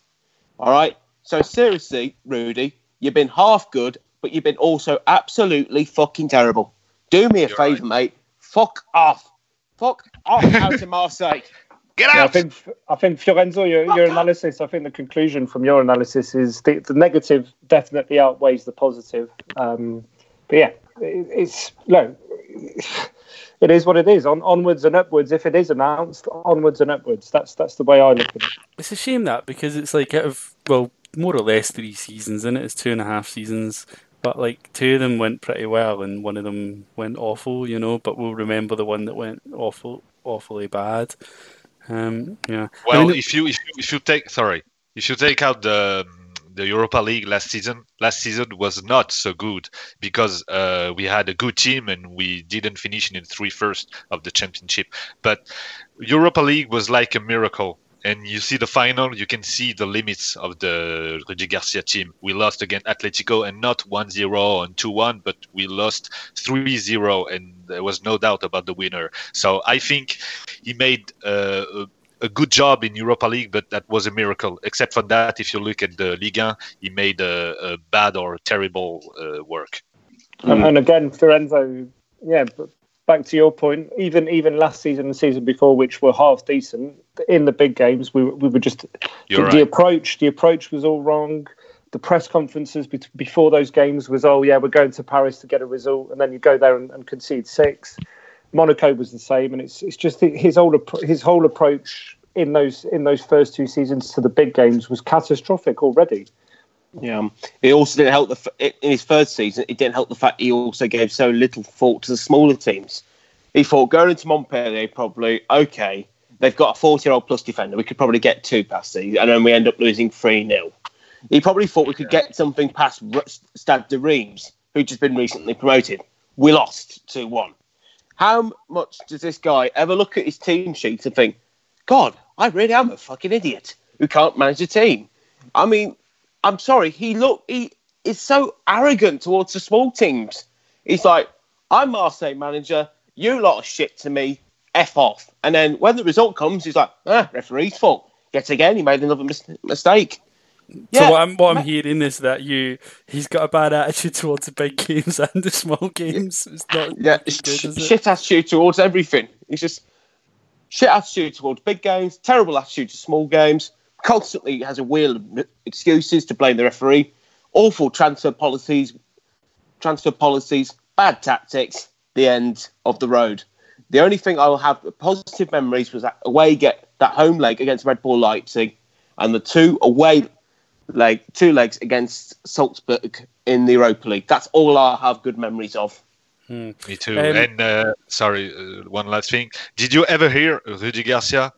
All right. So seriously, Rudy, you've been half good, but you've been also absolutely fucking terrible. Do me a You're favour, mate. Fuck off. Fuck off out to Marseille. Get Yeah, I think I think Fiorenzo, your, your analysis. I think the conclusion from your analysis is the, the negative definitely outweighs the positive. Um, but yeah, it, it's no, it is what it is. On onwards and upwards. If it is announced, onwards and upwards. That's that's the way I look at it. It's a shame that because it's like out of well, more or less three seasons, and it? it's two and a half seasons. But like two of them went pretty well, and one of them went awful, you know. But we'll remember the one that went awful, awfully bad. Um, yeah. I Well, mean, if you if you, if you take sorry, if you take out the the Europa League last season, last season was not so good because uh, we had a good team and we didn't finish in three first of the championship. But Europa League was like a miracle. And you see the final, you can see the limits of the Rudy Garcia team. We lost against Atletico and not 1-0 and 2-1, but we lost 3-0 and there was no doubt about the winner. So I think he made uh, a a good job in Europa League, but that was a miracle. Except for that, if you look at the Liga, he made a, a bad or terrible uh, work. And, and again, Fiorenzo, yeah. But back to your point, even even last season and the season before, which were half decent in the big games, we we were just the, the approach. The approach was all wrong. The press conferences bet- before those games was, oh yeah, we're going to Paris to get a result, and then you go there and, and concede six. Monaco was the same, and it's it's just his whole his whole approach in those in those first two seasons to the big games was catastrophic already. Yeah. It also didn't help the in his first season. It didn't help the fact he also gave so little thought to the smaller teams. He thought going into Montpellier probably okay. They've got a forty-year-old plus defender. We could probably get two past these, and then we end up losing three 0 He probably thought we could get something past Stade de Reims, who'd just been recently promoted. We lost two one. How much does this guy ever look at his team sheet and think, God, I really am a fucking idiot who can't manage a team? I mean, I'm sorry, he look he is so arrogant towards the small teams. He's like, I'm Marseille manager, you lot of shit to me, F off. And then when the result comes, he's like, ah, referee's fault. Yet again, he made another mis- mistake. So what I'm what I'm hearing is that you he's got a bad attitude towards the big games and the small games. It's not Yeah, good, sh- it? shit attitude towards everything. He's just shit attitude towards big games, terrible attitude to small games. Constantly has a wheel of excuses to blame the referee. Awful transfer policies, transfer policies, bad tactics. The end of the road. The only thing I will have positive memories was that away get that home leg against Red Bull Leipzig, and the two away leg two legs against Salzburg in the Europa League. That's all I have good memories of. Me too. Um, and uh, sorry, uh, one last thing. Did you ever hear Rudy Garcia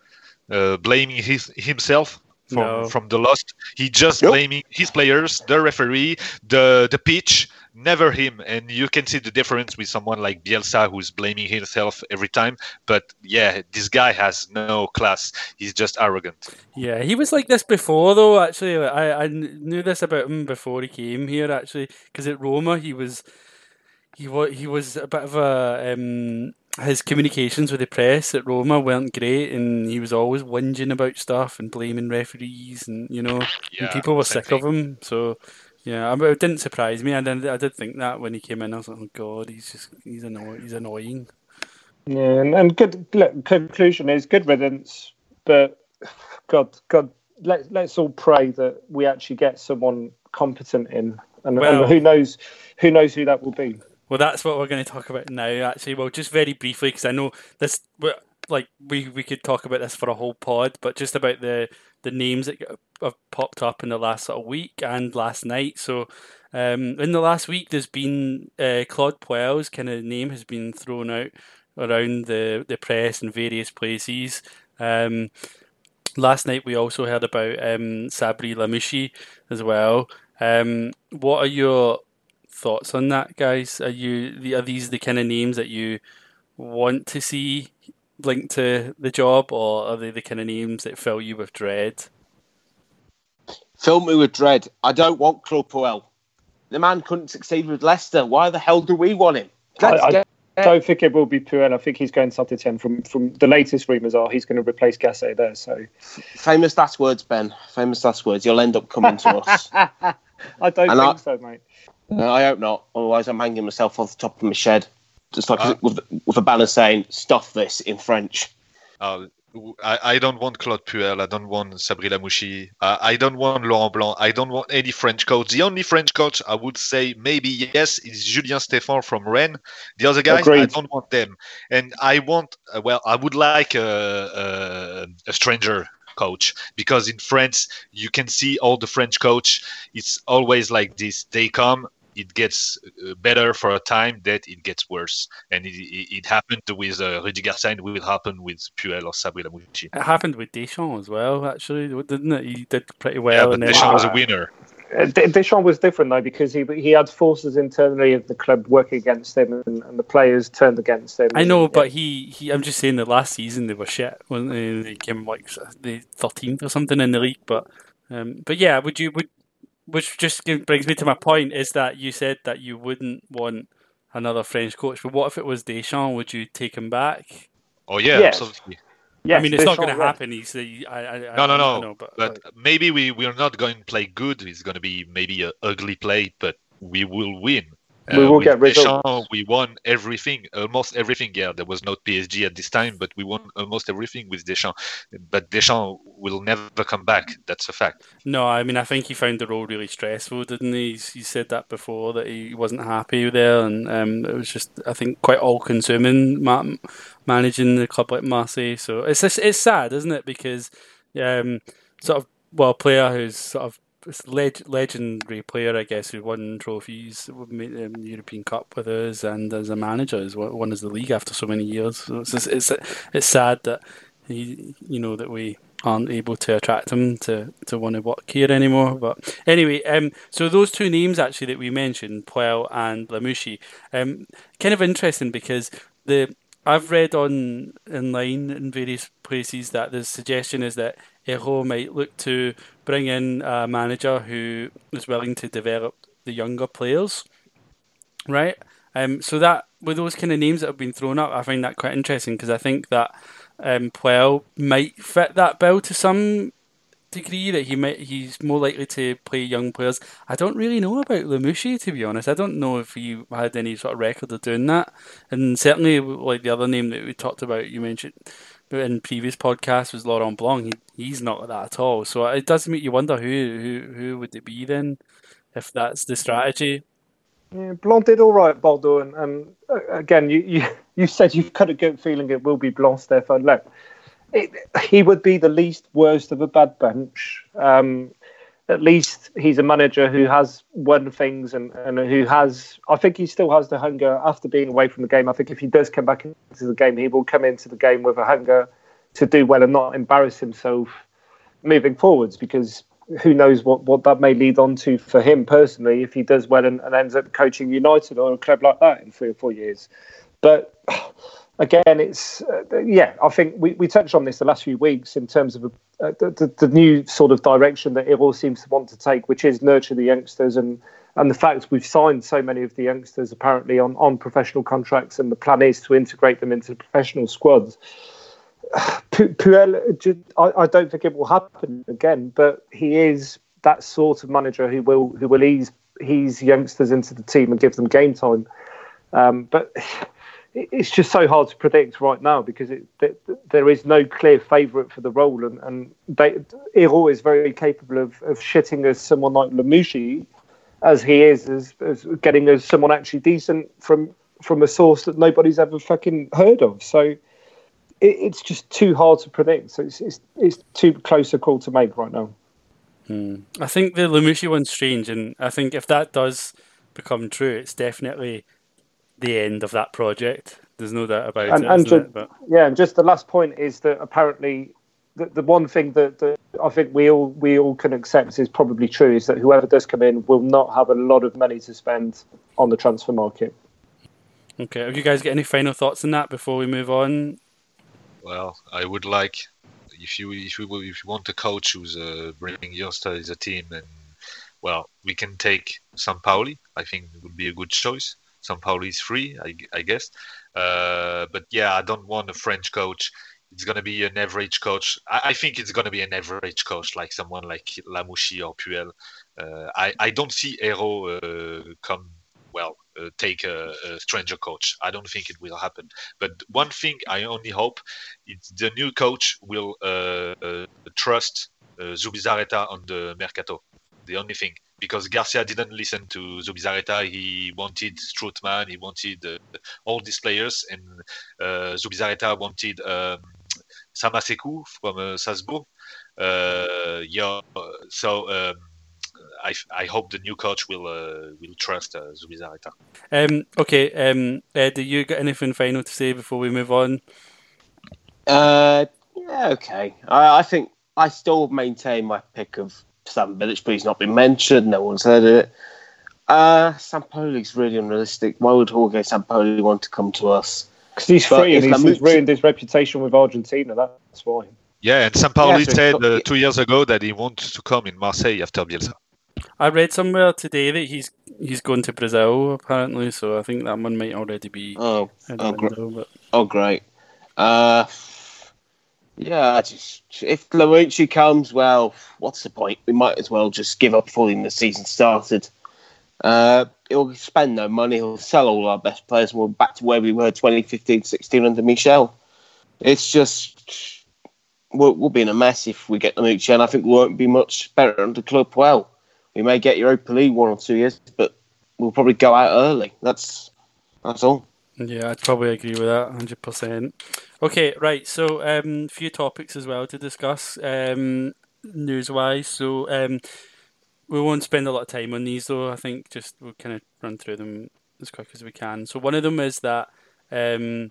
uh, blaming his, himself from No. from the lost. He just Nope. blaming his players, the referee, the the pitch, never him. And you can see the difference with someone like Bielsa who's blaming himself every time. But yeah, this guy has no class. He's just arrogant. Yeah, he was like this before, though. Actually, Like, I I knew this about him before he came here. Actually, because at Roma he was he was he was a bit of a um, his communications with the press at Roma weren't great, and he was always whinging about stuff and blaming referees, and you know, and people were sick of him. So. Yeah, mean, it didn't surprise me. I did, I did think that when he came in, I was like, "Oh God, he's just he's annoying. He's annoying." Yeah, and, and good look, conclusion is good riddance. But God, God, let let's all pray that we actually get someone competent in, and, Well- and who knows, who knows who that will be. Well, that's what we're going to talk about now. Actually, well, just very briefly, because I know this. Like we we could talk about this for a whole pod, but just about the the names that have popped up in the last sort of week and last night. So, um, in the last week, there's been uh, Claude Puel's kind of name has been thrown out around the the press in various places. Um, last night, we also heard about um, Sabri Lamouchi as well. Um, what are your thoughts on that, guys? Are you are these the kind of names that you want to see linked to the job, or are they the kind of names that fill you with dread? Fill me with dread. I don't want Claude Puel. The man couldn't succeed with Leicester. Why the hell do we want him? Let's I- I- get I don't think it will be Puel. I think he's going Saint Etienne. From from the latest rumours are he's going to replace Gasset there. So famous last words, Ben. Famous last words. You'll end up coming to us. I don't And think I- so, mate. No, I hope not. Otherwise, I'm hanging myself off the top of my shed, just like Uh. with with a banner saying "Stuff this" in French. Uh, I, I don't want Claude Puel. I don't want Sabri Lamouchi. Uh, I don't want Laurent Blanc. I don't want any French coach. The only French coach I would say maybe yes is Julien Stéphan from Rennes. The other guys, I don't want them. And I want, uh, well, I would like a, a, a stranger coach because in France you can see all the French coach. It's always like this. They come. It gets uh, better for a time, that it gets worse, and it, it, it happened with uh, Rudy Garcia, and will happen with Puel or Sabri Lamouchi. It happened with Deschamps as well, actually, didn't it? He did pretty Yeah, well, but and then Deschamps was a winner. Uh, Deschamps was different though because he he had forces internally of the club working against him, and, and the players turned against him. I know, Yeah. but he, he I'm just saying the last season they were shit when they, they came like the thirteenth or something in the league. But um, but yeah, would you would which just brings me to my point is that you said that you wouldn't want another French coach, but what if it was Deschamps? Would you take him back? Oh yeah, Yes. absolutely. Yes, I mean, it's not going to happen. He's the I, I, I No, no, I no. know, but, But maybe we we're not going to play good. It's going to be maybe a ugly play, but we will win. Uh, We will with get results. Deschamps, We won everything, almost everything. Yeah, there was not PSG at this time, but we won almost everything with Deschamps. But Deschamps will never come back. That's a fact. No, I mean, I think he found the role really stressful, didn't he? He said that before that he wasn't happy there, and um, it was just, I think, quite all-consuming ma- managing the club like Marseille. So it's just, it's sad, isn't it? Because um, sort of well, a player who's sort of it's leg- legendary player, I guess, who won trophies, made the European Cup with us, and as a manager, has won as the league after so many years. So it's just, it's it's sad that he, you know, that we aren't able to attract him to, to want to work here anymore. But anyway, um, so those two names actually that we mentioned, Puel and Lamouchi, um, kind of interesting because the I've read on online in various places that the suggestion is that Eyraud might look to bring in a manager who is willing to develop the younger players, right? Um, so that with those kind of names that have been thrown up, I find that quite interesting because I think that um, Puel might fit that bill to some degree. That he might he's more likely to play young players. I don't really know about Lamouchi to be honest. I don't know if he had any sort of record of doing that. And certainly, like the other name that we talked about, you mentioned in previous podcasts was Laurent Blanc. He, he's not that at all. So it does make you wonder who who who would it be then, if that's the strategy. Yeah, Blanc did all right Bordeaux, and, and uh, again, you, you you said you've got a good feeling it will be Blanc, Stefan. Look, it, he would be the least worst of a bad bench. Um, at least he's a manager who has won things and, and who has, I think he still has the hunger after being away from the game. I think if he does come back into the game, he will come into the game with a hunger to do well and not embarrass himself moving forwards because who knows what, what that may lead on to for him personally if he does well and, and ends up coaching United or a club like that in three or four years. But again, it's uh, yeah. I think we, we touched on this the last few weeks in terms of uh, the, the, the, new sort of direction that it all seems to want to take, which is nurture the youngsters and and the fact we've signed so many of the youngsters apparently on, on professional contracts, and the plan is to integrate them into professional squads. Puel, I, don't think it will happen again, but he is that sort of manager who will who will ease ease youngsters into the team and give them game time. Um, but it's just so hard to predict right now because it, there is no clear favourite for the role, and, and they, Eyraud is very capable of, of shitting as someone like Lamouchi, as he is, as, as getting as someone actually decent from from a source that nobody's ever fucking heard of. So it, it's just too hard to predict. So it's, it's, it's too close a call to make right now. Hmm. I think the Lamouchi one's strange, and I think if that does become true, it's definitely the end of that project. There's no doubt about and, it. And just, it? Yeah, and just the last point is that apparently the, the one thing that, that I think we all we all can accept is probably true is that whoever does come in will not have a lot of money to spend on the transfer market. Okay, have you guys got any final thoughts on that before we move on? Well, I would like if you if you if you want a coach who's uh, bringing youngsters as a team, and well, we can take Sampaoli. I think it would be a good choice. Sampaoli is free, I, I guess. Uh, but yeah, I don't want a French coach. It's going to be an average coach. I, I think it's going to be an average coach, like someone like Lamouchi or Puel. Uh, I, I don't see Eyraud uh, come, well, uh, take a, a, stranger coach. I don't think it will happen. But one thing I only hope is the new coach will uh, uh, trust Zubizarreta on the mercato. The only thing because Garcia didn't listen to Zubizarreta. He wanted Strootman, he wanted uh, all these players, and uh, Zubizarreta wanted um, Samassekou from uh, Salzburg. Uh, yeah, so um, I, I hope the new coach will uh, will trust uh, Zubizarreta. Um, okay, um, Ed, do you got anything final to say before we move on? Uh, yeah, okay. I, I think I still maintain my pick of Sam Bilic, but he's not been mentioned. No one's heard of it. Uh, Sampaoli's really unrealistic. Why would Jorge Sampaoli want to come to us? Because he's but free and he's, he's, ruined his reputation with Argentina. That's why. Yeah, and Sampaoli yeah, so said uh, two years ago that he wants to come in Marseille after Bielsa. I read somewhere today that he's he's going to Brazil apparently, so I think that one might already be. Oh, oh, window, but... oh, great. Uh, yeah, just if Lamouchi comes, well, what's the point? We might as well just give up before the season started. Uh, he'll spend no money. He'll sell all our best players, and we're back to where we were 2015-16 under Michel. It's just we'll, we'll, be in a mess if we get Lamouchi, and I think we won't be much better under Claude Puel. We may get Europa League one or two years, but we'll probably go out early. That's that's all. Yeah, I'd probably agree with that, hundred percent. Okay, right. So, um, few topics as well to discuss um, news-wise. So, um, we won't spend a lot of time on these, though. I think just we'll kind of run through them as quick as we can. So, one of them is that um,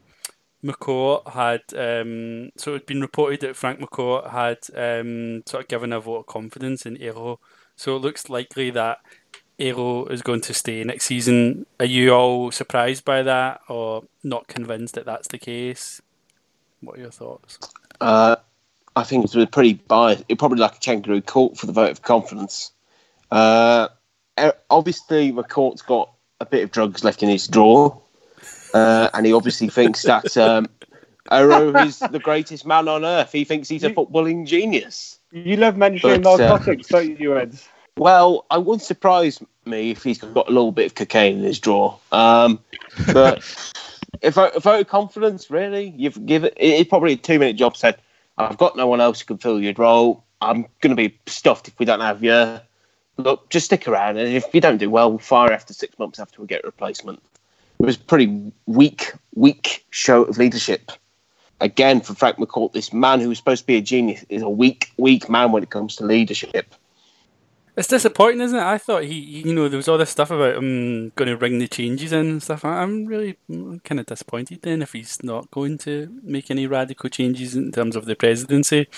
McCourt had um, so it'd been reported that Frank McCourt had um, sort of given a vote of confidence in Eyraud. So it looks likely that Eyraud is going to stay next season. Are you all surprised by that, or not convinced that that's the case? What are your thoughts? Uh, I think it's pretty biased. It probably like a kangaroo court for the vote of confidence. Uh, obviously, McCourt's got a bit of drugs left in his drawer, uh, and he obviously thinks that um, Eyraud is the greatest man on earth. He thinks he's a footballing genius. You love mentioning but, uh, narcotics, don't you, Ed? Well, I wouldn't surprise me if he's got a little bit of cocaine in his drawer. Um, but if I, if I confidence, really, you've given it's probably a two minute job. Said, I've got no one else who can fill your role. I'm going to be stuffed if we don't have you. Look, just stick around, and if you don't do well, we'll fire after six months after we get a replacement. It was a pretty weak, weak show of leadership. Again, for Frank McCourt, this man who was supposed to be a genius is a weak, weak man when it comes to leadership. It's disappointing, isn't it? I thought he, you know, there was all this stuff about him going to bring the changes in and stuff. I'm really kind of disappointed then if he's not going to make any radical changes in terms of the presidency.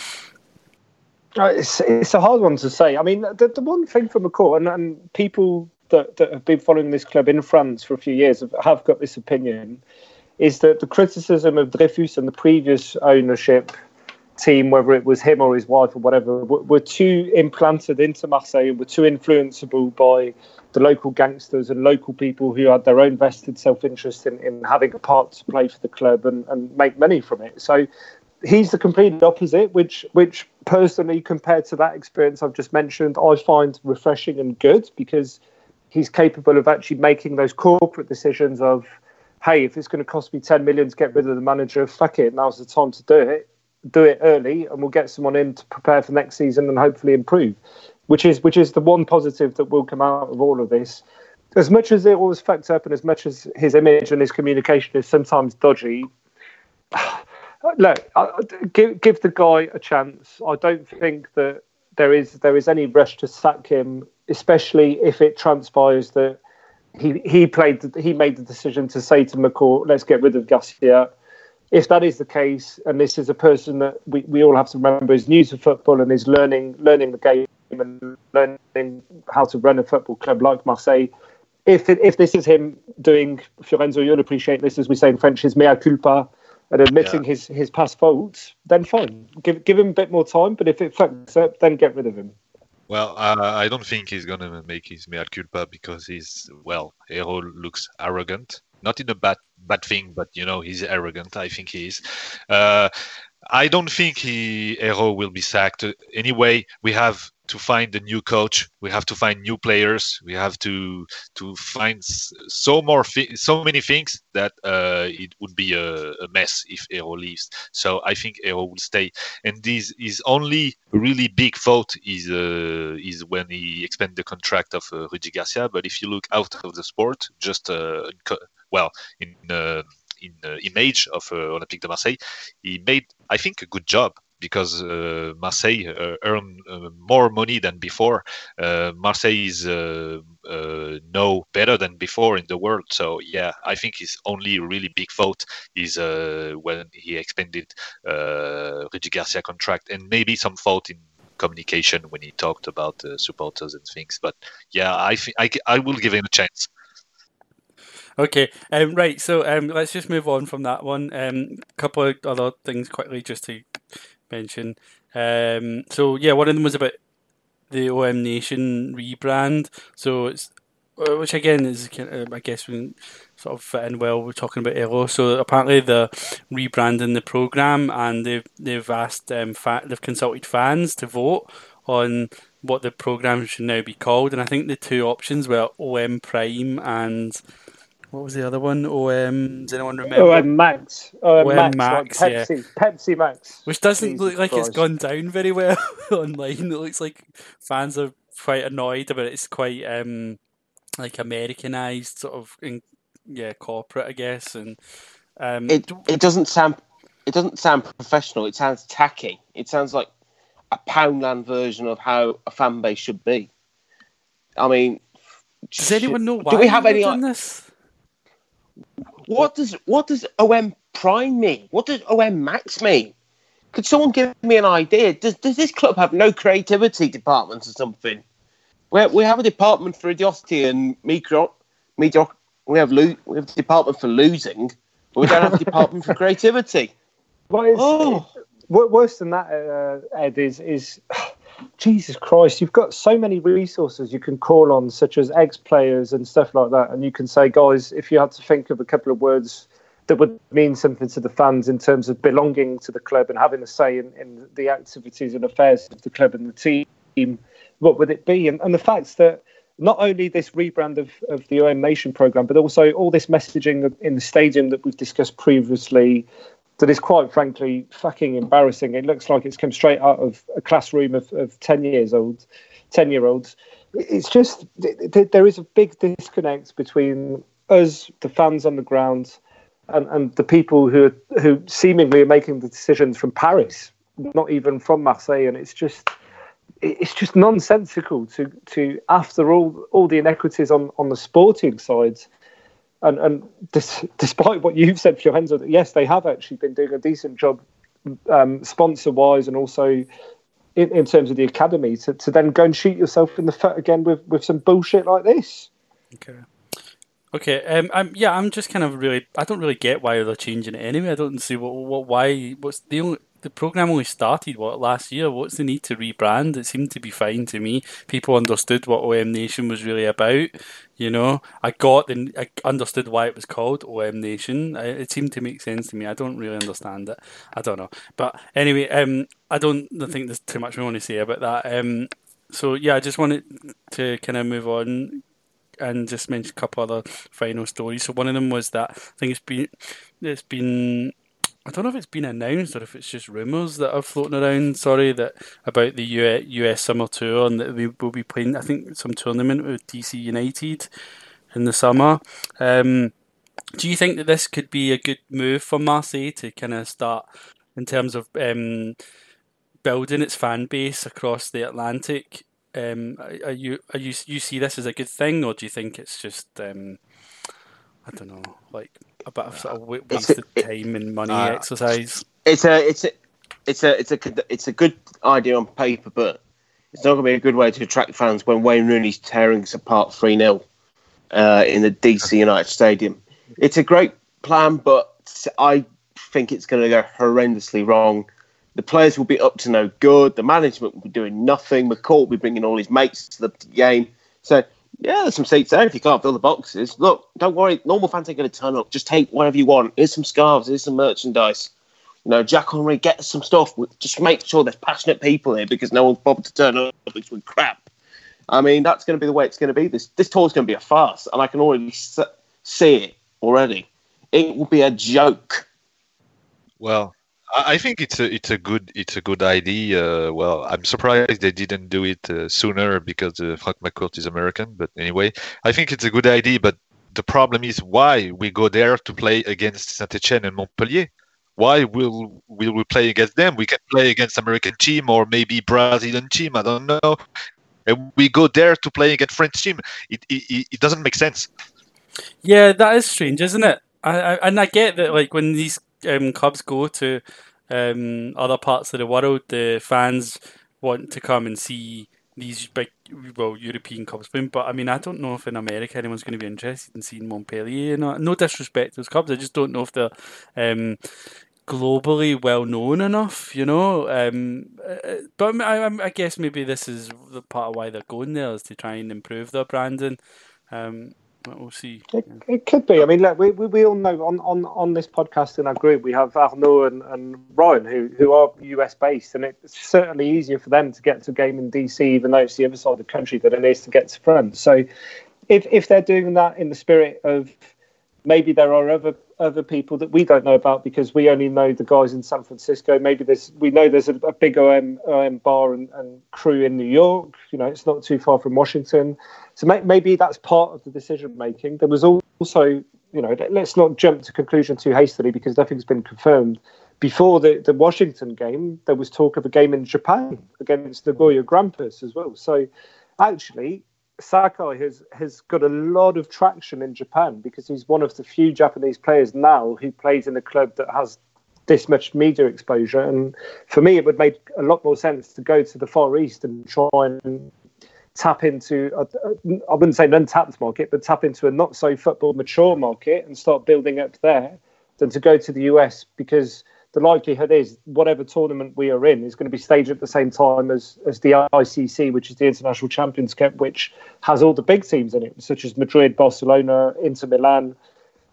Uh, it's, it's a hard one to say. I mean, the, the one thing for McCourt, and, and people that, that have been following this club in France for a few years have, have got this opinion, is that the criticism of Dreyfus and the previous ownership team, whether it was him or his wife or whatever, were, too implanted into Marseille and were too influenceable by the local gangsters and local people who had their own vested self interest in, in having a part to play for the club and, and make money from it. So he's the complete opposite, which which personally compared to that experience I've just mentioned, I find refreshing and good because he's capable of actually making those corporate decisions of, hey, if it's going to cost me 10 million to get rid of the manager, fuck it, now's the time to do it. Do it early, and we'll get someone in to prepare for next season and hopefully improve. Which is which is the one positive that will come out of all of this. As much as it was fucked up, and as much as his image and his communication is sometimes dodgy, look, give give the guy a chance. I don't think that there is there is any rush to sack him, especially if it transpires that he he played he made the decision to say to McCourt, "Let's get rid of Garcia." If that is the case, and this is a person that we, we all have to remember is new to football and is learning learning the game and learning how to run a football club like Marseille. If it, if this is him doing Fiorenzo, you'll appreciate this as we say in French, his mea culpa and admitting yeah. his his past faults, then fine. Give give him a bit more time. But if it fucks up, then get rid of him. Well, uh, I don't think he's gonna make his mea culpa because he's well. Eyraud looks arrogant, not in a bad bad thing, but you know he's arrogant. I think he is. Uh, I don't think he Eyraud will be sacked. Anyway, we have to find a new coach. We have to find new players. We have to to find so more so many things that uh, it would be a, a, mess if Eyraud leaves. So I think Eyraud will stay. And this is only really big fault is uh, is when he expanded the contract of uh, Rudy Garcia. But if you look out of the sport, just uh, well in uh, in uh, image of uh, Olympique de Marseille, he made I think a good job because uh, Marseille uh, earn uh, more money than before. Marseille is no better than before in the world. So yeah, I think his only really big fault is when he expanded uh, Garcia contract and maybe some fault in communication when he talked about supporters and things. But yeah, I, th- I, I will give him a chance. Okay, um, right. So um, let's just move on from that one. A um, couple of other things quickly, just to mention. Um, so yeah, one of them was about the OM Nation rebrand. So it's uh, which again is I guess sort of fit in well. We're talking about Eyraud. So apparently they're rebranding the program, and they've they've asked um, fa- they've consulted fans to vote on what the program should now be called. And I think the two options were OM Prime and what was the other one? OM. Does anyone remember? OM Max. OM, OM Max. Max like Pepsi. Yeah. Pepsi Max. Which doesn't Jesus look like Christ. it's gone down very well online. It looks like fans are quite annoyed about it. It's quite um, like Americanized, sort of, in, yeah, corporate, I guess. And um, it it doesn't sound it doesn't sound professional. It sounds tacky. It sounds like a Poundland version of how a fan base should be. I mean, does anyone know why do we have any on this? What does what does OM Prime mean? What does OM Max mean? Could someone give me an idea? Does does this club have no creativity departments or something? We we have a department for idiocy and mediocre. Mediocre. We have lo- we have a department for losing, but we don't have a department for creativity. Well, oh. worse than that, uh, Ed, is is Jesus Christ, you've got so many resources you can call on, such as ex players and stuff like that. And you can say, guys, if you had to think of a couple of words that would mean something to the fans in terms of belonging to the club and having a say in, in the activities and affairs of the club and the team, what would it be? And, and the fact that not only this rebrand of, of the OM Nation program, but also all this messaging in the stadium that we've discussed previously, that is quite frankly fucking embarrassing. It looks like it's come straight out of a classroom of, of 10 years old, 10 year olds. It's just, there is a big disconnect between us, the fans on the ground, and, and the people who are, who seemingly are making the decisions from Paris, not even from Marseille. And it's just, it's just nonsensical to, to after all, all the inequities on, on the sporting side, and and dis, despite what you've said, Fiorenzo, that yes, they have actually been doing a decent job um, sponsor wise and also in, in terms of the academy to, to then go and shoot yourself in the foot again with, with some bullshit like this. Okay. Okay. Um. I'm, yeah. I'm just kind of really. I don't really get why they're changing it anyway. I don't see what. What. Why. What's the only. The program only started what last year. What's the need to rebrand? It seemed to be fine to me. People understood what OM Nation was really about. You know, I got the. I understood why it was called OM Nation. It seemed to make sense to me. I don't really understand it. I don't know. But anyway, um, I don't think there's too much I want to say about that. Um, so yeah, I just wanted to kind of move on and just mention a couple other final stories. So one of them was that I think it's been it's been I don't know if it's been announced or if it's just rumours that are floating around. Sorry, that about the US, US summer tour and that we will be playing. I think some tournament with DC United in the summer. Um, do you think that this could be a good move for Marseille to kind of start in terms of um, building its fan base across the Atlantic? Um, are you are you you see this as a good thing, or do you think it's just um, I don't know, like a bit of sort of wasted a, time and money uh, exercise? It's a it's a it's a it's a it's a good idea on paper, but it's not going to be a good way to attract fans when Wayne Rooney's tearing us apart three 0 uh, in the DC United Stadium. It's a great plan, but I think it's going to go horrendously wrong. The players will be up to no good. The management will be doing nothing. McCourt will be bringing all his mates to the game. So, yeah, there's some seats there if you can't fill the boxes. Look, don't worry. Normal fans ain't going to turn up. Just take whatever you want. Here's some scarves. Here's some merchandise. You know, Jacques-Henri, get some stuff. Just make sure there's passionate people here because no one's bothered to turn up. With crap. I mean, that's going to be the way it's going to be. This this tour's going to be a farce, and I can already see it already. It will be a joke. Well, I think it's a it's a good it's a good idea. Uh, well, I'm surprised they didn't do it uh, sooner because uh, Frank McCourt is American. But anyway, I think it's a good idea. But the problem is why we go there to play against Saint Etienne and Montpellier. Why will will we play against them? We can play against American team or maybe Brazilian team. I don't know. And we go there to play against French team. It it, it doesn't make sense. Yeah, that is strange, isn't it? I, I and I get that like when these um, clubs go to um, other parts of the world, the fans want to come and see these big, well, European clubs win. But I mean, I don't know if in America anyone's going to be interested in seeing Montpellier. You no disrespect to those clubs, I just don't know if they're um, globally well known enough. You know, um, uh, but I, I, guess maybe this is the part of why they're going there is to try and improve their branding. Um, we'll see. It, it, could be. I mean, look, we, we, we all know on, on, on this podcast in our group we have Arnaud and, and Ryan who, who are US based, and it's certainly easier for them to get to a game in DC, even though it's the other side of the country, than it is to get to France. So, if if they're doing that in the spirit of maybe there are other other people that we don't know about because we only know the guys in San Francisco. Maybe there's we know there's a, a big OM, OM bar and, and, crew in New York. You know, it's not too far from Washington. So may, maybe that's part of the decision making. There was also, you know, let's not jump to conclusion too hastily because nothing's been confirmed. Before the, the Washington game, there was talk of a game in Japan against Nagoya Grampus as well. So actually, Sakai has has got a lot of traction in Japan because he's one of the few Japanese players now who plays in a club that has this much media exposure. And for me, it would make a lot more sense to go to the Far East and try and tap into, I wouldn't say an untapped market, but tap into a not so football mature market and start building up there than to go to the US because the likelihood is whatever tournament we are in is going to be staged at the same time as, as the ICC, which is the International Champions Cup, which has all the big teams in it, such as Madrid, Barcelona, Inter Milan,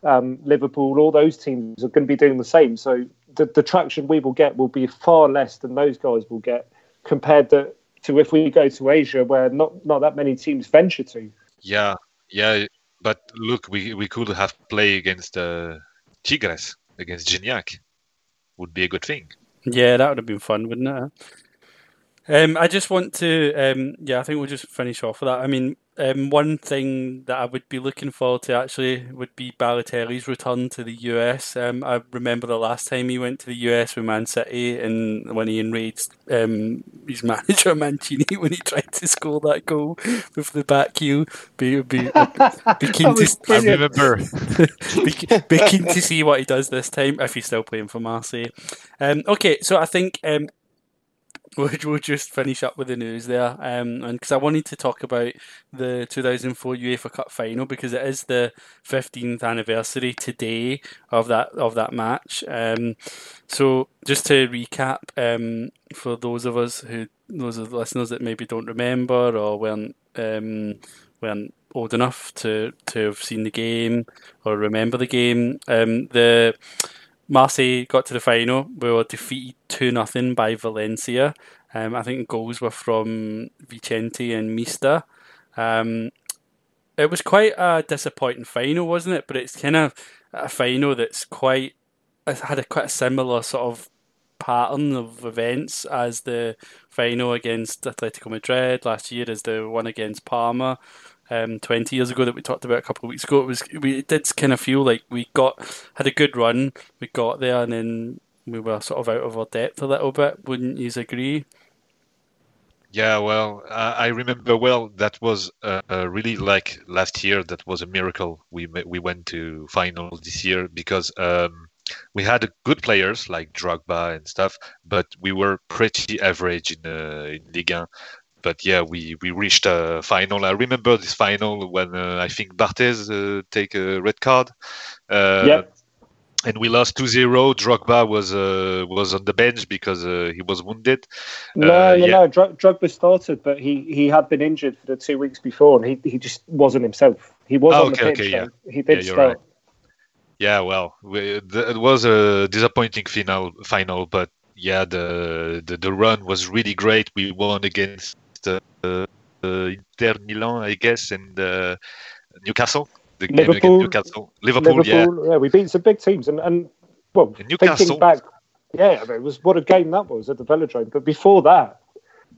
um, Liverpool. All those teams are going to be doing the same. So the, the traction we will get will be far less than those guys will get compared to, to if we go to Asia, where not, not that many teams venture to. Yeah, yeah. But look, we, we could have played against uh, Tigres, against Gignac would be a good thing. Yeah, that would have been fun, wouldn't it? Um, I just want to, um, yeah, I think we'll just finish off with that. I mean, um, one thing that I would be looking forward to actually would be Balotelli's return to the US. Um, I remember the last time he went to the US with Man City and when he enraged um, his manager Mancini when he tried to score that goal with the back heel. Be, be, be keen to, I remember. be, be, keen to see what he does this time if he's still playing for Marseille. Um, okay, so I think um, we'll, we'll just finish up with the news there, um, and because I wanted to talk about the 2004 UEFA Cup final because it is the 15th anniversary today of that of that match. Um, so just to recap, um, for those of us who those of the listeners that maybe don't remember or weren't um, weren't old enough to to have seen the game or remember the game, um, the Marseille got to the final. We were defeated 2 0 by Valencia. Um, I think goals were from Vicente and Mista. Um, it was quite a disappointing final, wasn't it? But it's kind of a final that's quite it had a quite a similar sort of pattern of events as the final against Atletico Madrid last year, as the one against Parma um, 20 years ago that we talked about a couple of weeks ago. It was we it did kind of feel like we got had a good run. We got there and then we were sort of out of our depth a little bit. Wouldn't you agree? Yeah, well, I remember well. That was uh, really like last year. That was a miracle. We we went to final this year because um, we had good players like Drogba and stuff, but we were pretty average in uh, in Ligue 1 but yeah, we, we reached a final. I remember this final when uh, I think Barthez uh, take a red card. Uh, yep. And we lost 2-0. Drogba was uh, was on the bench because uh, he was wounded. No, no, yeah. no. Drogba started, but he, he had been injured for the two weeks before, and he, he just wasn't himself. He was oh, on okay, the pitch. Okay, yeah. He did yeah, start. Right. Yeah, well, we, the, it was a disappointing final, final, but yeah, the, the the run was really great. We won against uh, uh, Inter Milan, I guess, and uh, Newcastle. The Liverpool, Newcastle. Liverpool, Liverpool, yeah. yeah. We beat some big teams, and, and well, and thinking back, yeah, it was what a game that was at the Velodrome. But before that,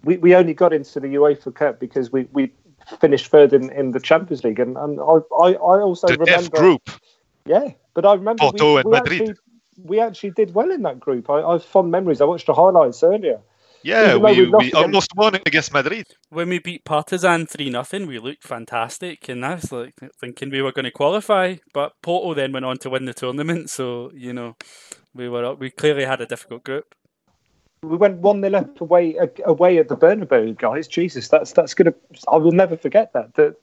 we, we only got into the UEFA Cup because we, we finished third in, in the Champions League, and, and I, I, I also the remember group. Yeah, but I remember Porto we, we. Actually, we actually did well in that group. I, I have fond memories. I watched the highlights earlier. Yeah, we, we, we almost won against Madrid. When we beat Partizan 3 nothing, we looked fantastic, and that's like thinking we were going to qualify. But Porto then went on to win the tournament, so you know we were we clearly had a difficult group. We went one 0 up away away at the Bernabeu, guys. Jesus, that's that's gonna. I will never forget that. That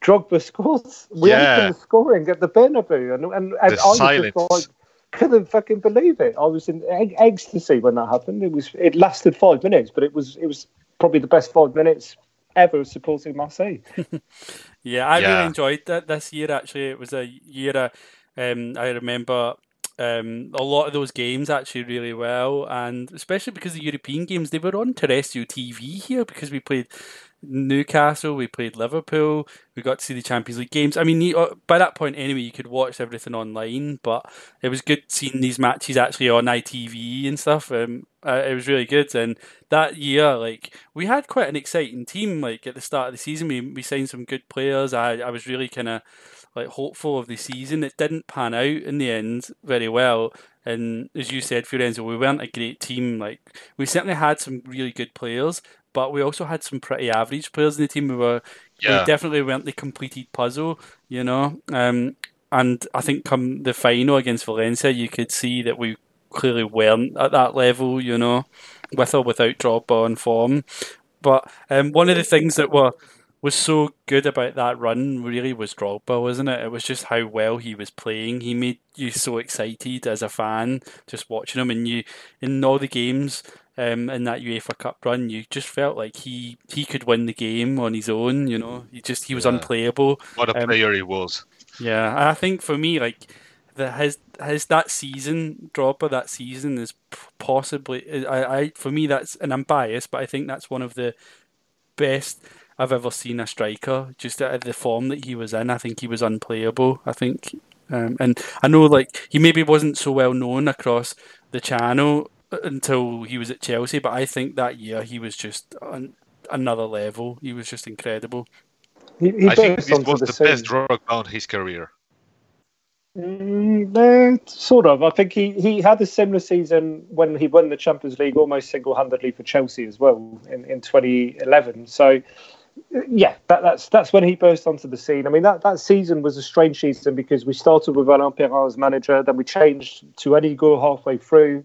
Drogba scores. We yeah. had scoring at the Bernabeu, and and, and the I was silence. just like couldn't fucking believe it. I was in eg- ecstasy when that happened. It was it lasted five minutes, but it was it was probably the best five minutes ever supporting Marseille. yeah, I Yeah. really enjoyed that this year. Actually, it was a year. uh, Um, I remember um, a lot of those games actually really well, and especially because the European games they were on terrestrial TV here because we played Newcastle, we played Liverpool, we got to see the Champions League games. I mean, uh, by that point anyway, you could watch everything online, but it was good seeing these matches actually on ITV and stuff. Um, uh, it was really good, and that year, like we had quite an exciting team. Like at the start of the season, we we signed some good players. I I was really kind of like hopeful of the season. It didn't pan out in the end very well. And as you said, Fiorenzo, we weren't a great team. Like we certainly had some really good players, but we also had some pretty average players in the team. We were Yeah. we definitely weren't the completed puzzle, you know. Um, and I think come the final against Valencia, you could see that we clearly weren't at that level, you know, with or without Drogba on form. But um, one of the things that were was so good about that run really was Drogba, wasn't it? It was just how well he was playing. He made you so excited as a fan just watching him, and you in all the games um, in that UEFA Cup run, you just felt like he he could win the game on his own. You know, he just he was Yeah. unplayable. What a Um, player he was. Yeah, and I think for me, like the his his that season Drogba that season is possibly I, I for me that's and I'm biased, but I think that's one of the best I've ever seen a striker. Just at the form that he was in, I think he was unplayable. I think, um, and I know like he maybe wasn't so well known across the channel until he was at Chelsea, but I think that year he was just on another level. He was just incredible. He, he I think burst this was the the best Drogba on his career. Mm, eh, sort of. I think he, he had a similar season when he won the Champions League almost single handedly for Chelsea as well in, in 2011. So, yeah, that, that's that's when he burst onto the scene. I mean, that, that season was a strange season because we started with Alain Perrin as manager, then we changed to Eddie Gore halfway through.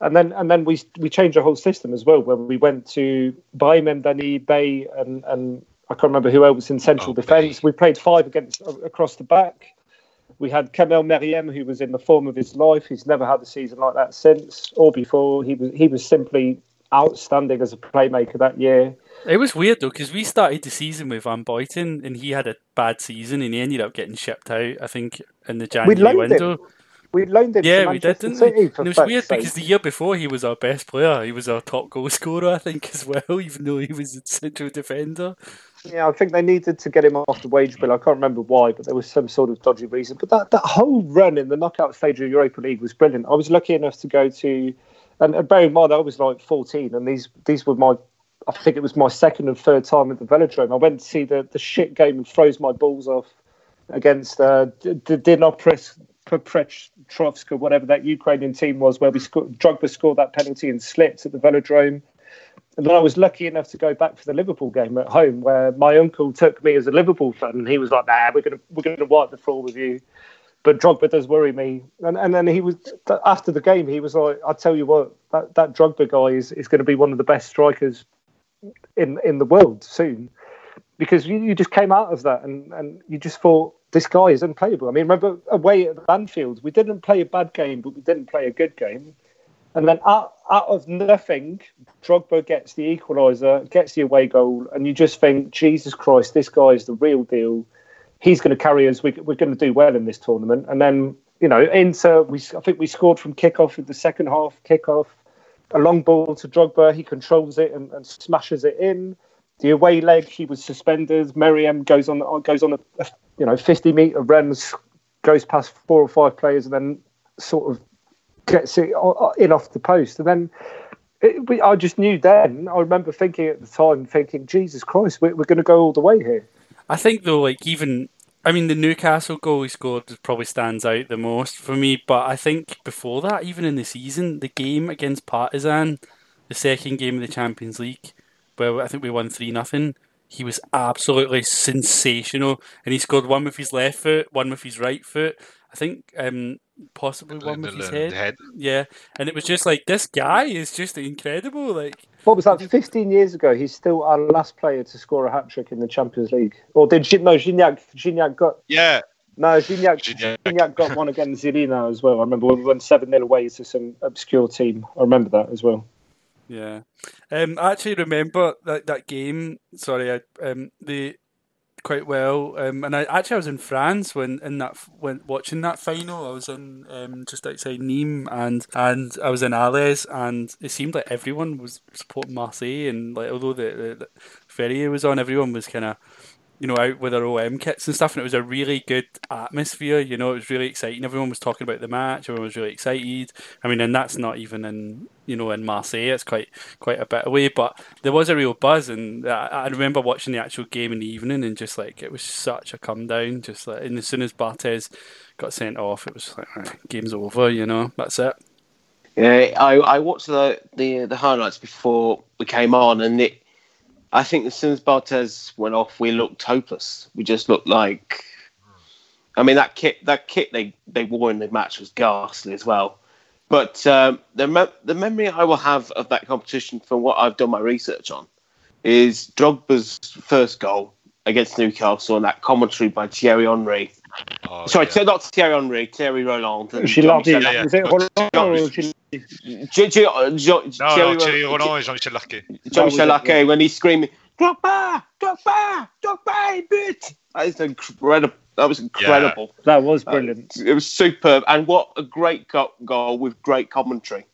And then and then we we changed the whole system as well, where we went to Brahim Dani, Beye, and and I can't remember who else in central Oh, defence. We played five against uh, across the back. We had Camel Meriem, who was in the form of his life. He's never had a season like that since or before. He was he was simply outstanding as a playmaker that year. It was weird though because we started the season with Van Buyten and he had a bad season and he ended up getting shipped out. I think in the January loaned him window. We loaned him Yeah, to we did, didn't City. we? It was weird sake. because the year before he was our best player. He was our top goal scorer, I think, as well. Even though he was a central defender. Yeah, I think they needed to get him off the wage bill. I can't remember why, but there was some sort of dodgy reason. But that, that whole run in the knockout stage of the Europa League was brilliant. I was lucky enough to go to, and, and bear in mind I was like 14, and these these were my, I think it was my second and third time at the Velodrome. I went to see the, the shit game and froze my balls off against uh, D- D- Petrovsk, whatever that Ukrainian team was, where we scored, Drogba scored that penalty and slipped at the Velodrome. And then I was lucky enough to go back for the Liverpool game at home, where my uncle took me as a Liverpool fan, and he was like, "Nah, we're gonna we're gonna wipe the floor with you." But Drogba does worry me, and and then he was after the game, he was like, "I tell you what, that that Drogba guy is is going to be one of the best strikers in in the world soon." Because you, you just came out of that and, and you just thought this guy is unplayable. I mean, remember away at Anfield, we didn't play a bad game, but we didn't play a good game. And then out, out of nothing, Drogba gets the equaliser, gets the away goal, and you just think, Jesus Christ, this guy is the real deal. He's going to carry us. We, we're going to do well in this tournament. And then, you know, Inter, we, I think we scored from kickoff in the second half, kickoff, a long ball to Drogba. He controls it and, and smashes it in. The away leg, he was suspended. Meriem goes on goes on a, a you know 50 meter runs, goes past four or five players, and then sort of gets it in off the post. And then it, I just knew then. I remember thinking at the time, thinking, Jesus Christ, we're, we're going to go all the way here. I think though, like even I mean, the Newcastle goal he scored probably stands out the most for me. But I think before that, even in the season, the game against Partizan, the second game of the Champions League, where I think we won three nothing. He was absolutely sensational, and he scored one with his left foot, one with his right foot. I think um, possibly one with his head. head. Yeah, and it was just like this guy is just incredible. Like What was that? 15 years ago, he's still our last player to score a hat trick in the Champions League. Or did Gi- no Gignac? Gignac got Yeah, no Gignac. Gignac. Gignac got one against Zilina as well. I remember we won seven 0 away to some obscure team. I remember that as well. Yeah, um, I actually remember that that game. Sorry, I, um, the quite well. Um, and I actually I was in France when in that when watching that final. I was in um, just outside Nîmes and and I was in Alès and it seemed like everyone was supporting Marseille and like although the, the, the Feria was on, everyone was kind of you know out with their OM kits and stuff, and it was a really good atmosphere. You know, it was really exciting. Everyone was talking about the match. Everyone was really excited. I mean, and that's not even in you know in Marseille. It's quite quite a bit away, but there was a real buzz, and I, I remember watching the actual game in the evening, and just like it was such a come down. Just like, and as soon as Barthez got sent off, it was like "All right, game's over. You know, that's it. Yeah, I, I watched the, the the highlights before we came on, and it. I think as soon as Barthez went off, we looked hopeless. We just looked like. I mean that kit that kit they, they wore in the match was ghastly as well. But um, the me- the memory I will have of that competition, from what I've done my research on, is Drogba's first goal against Newcastle and that commentary by Thierry Henry. Oh, Sorry, yeah. so not Thierry Henry, Thierry Roland. She loved Jean-Michel yeah, yeah. is it Roland or G- Gilardi? G- G- uh, No, Thierry no, Thierry Ro- Roland and Jean-Michel Larqué. Jean-Michel That was it, Larqué when he's screaming, Drogba, Drogba, Drogba, but that is incredible. That was incredible. That was brilliant. It was superb, and what a great go- goal with great commentary.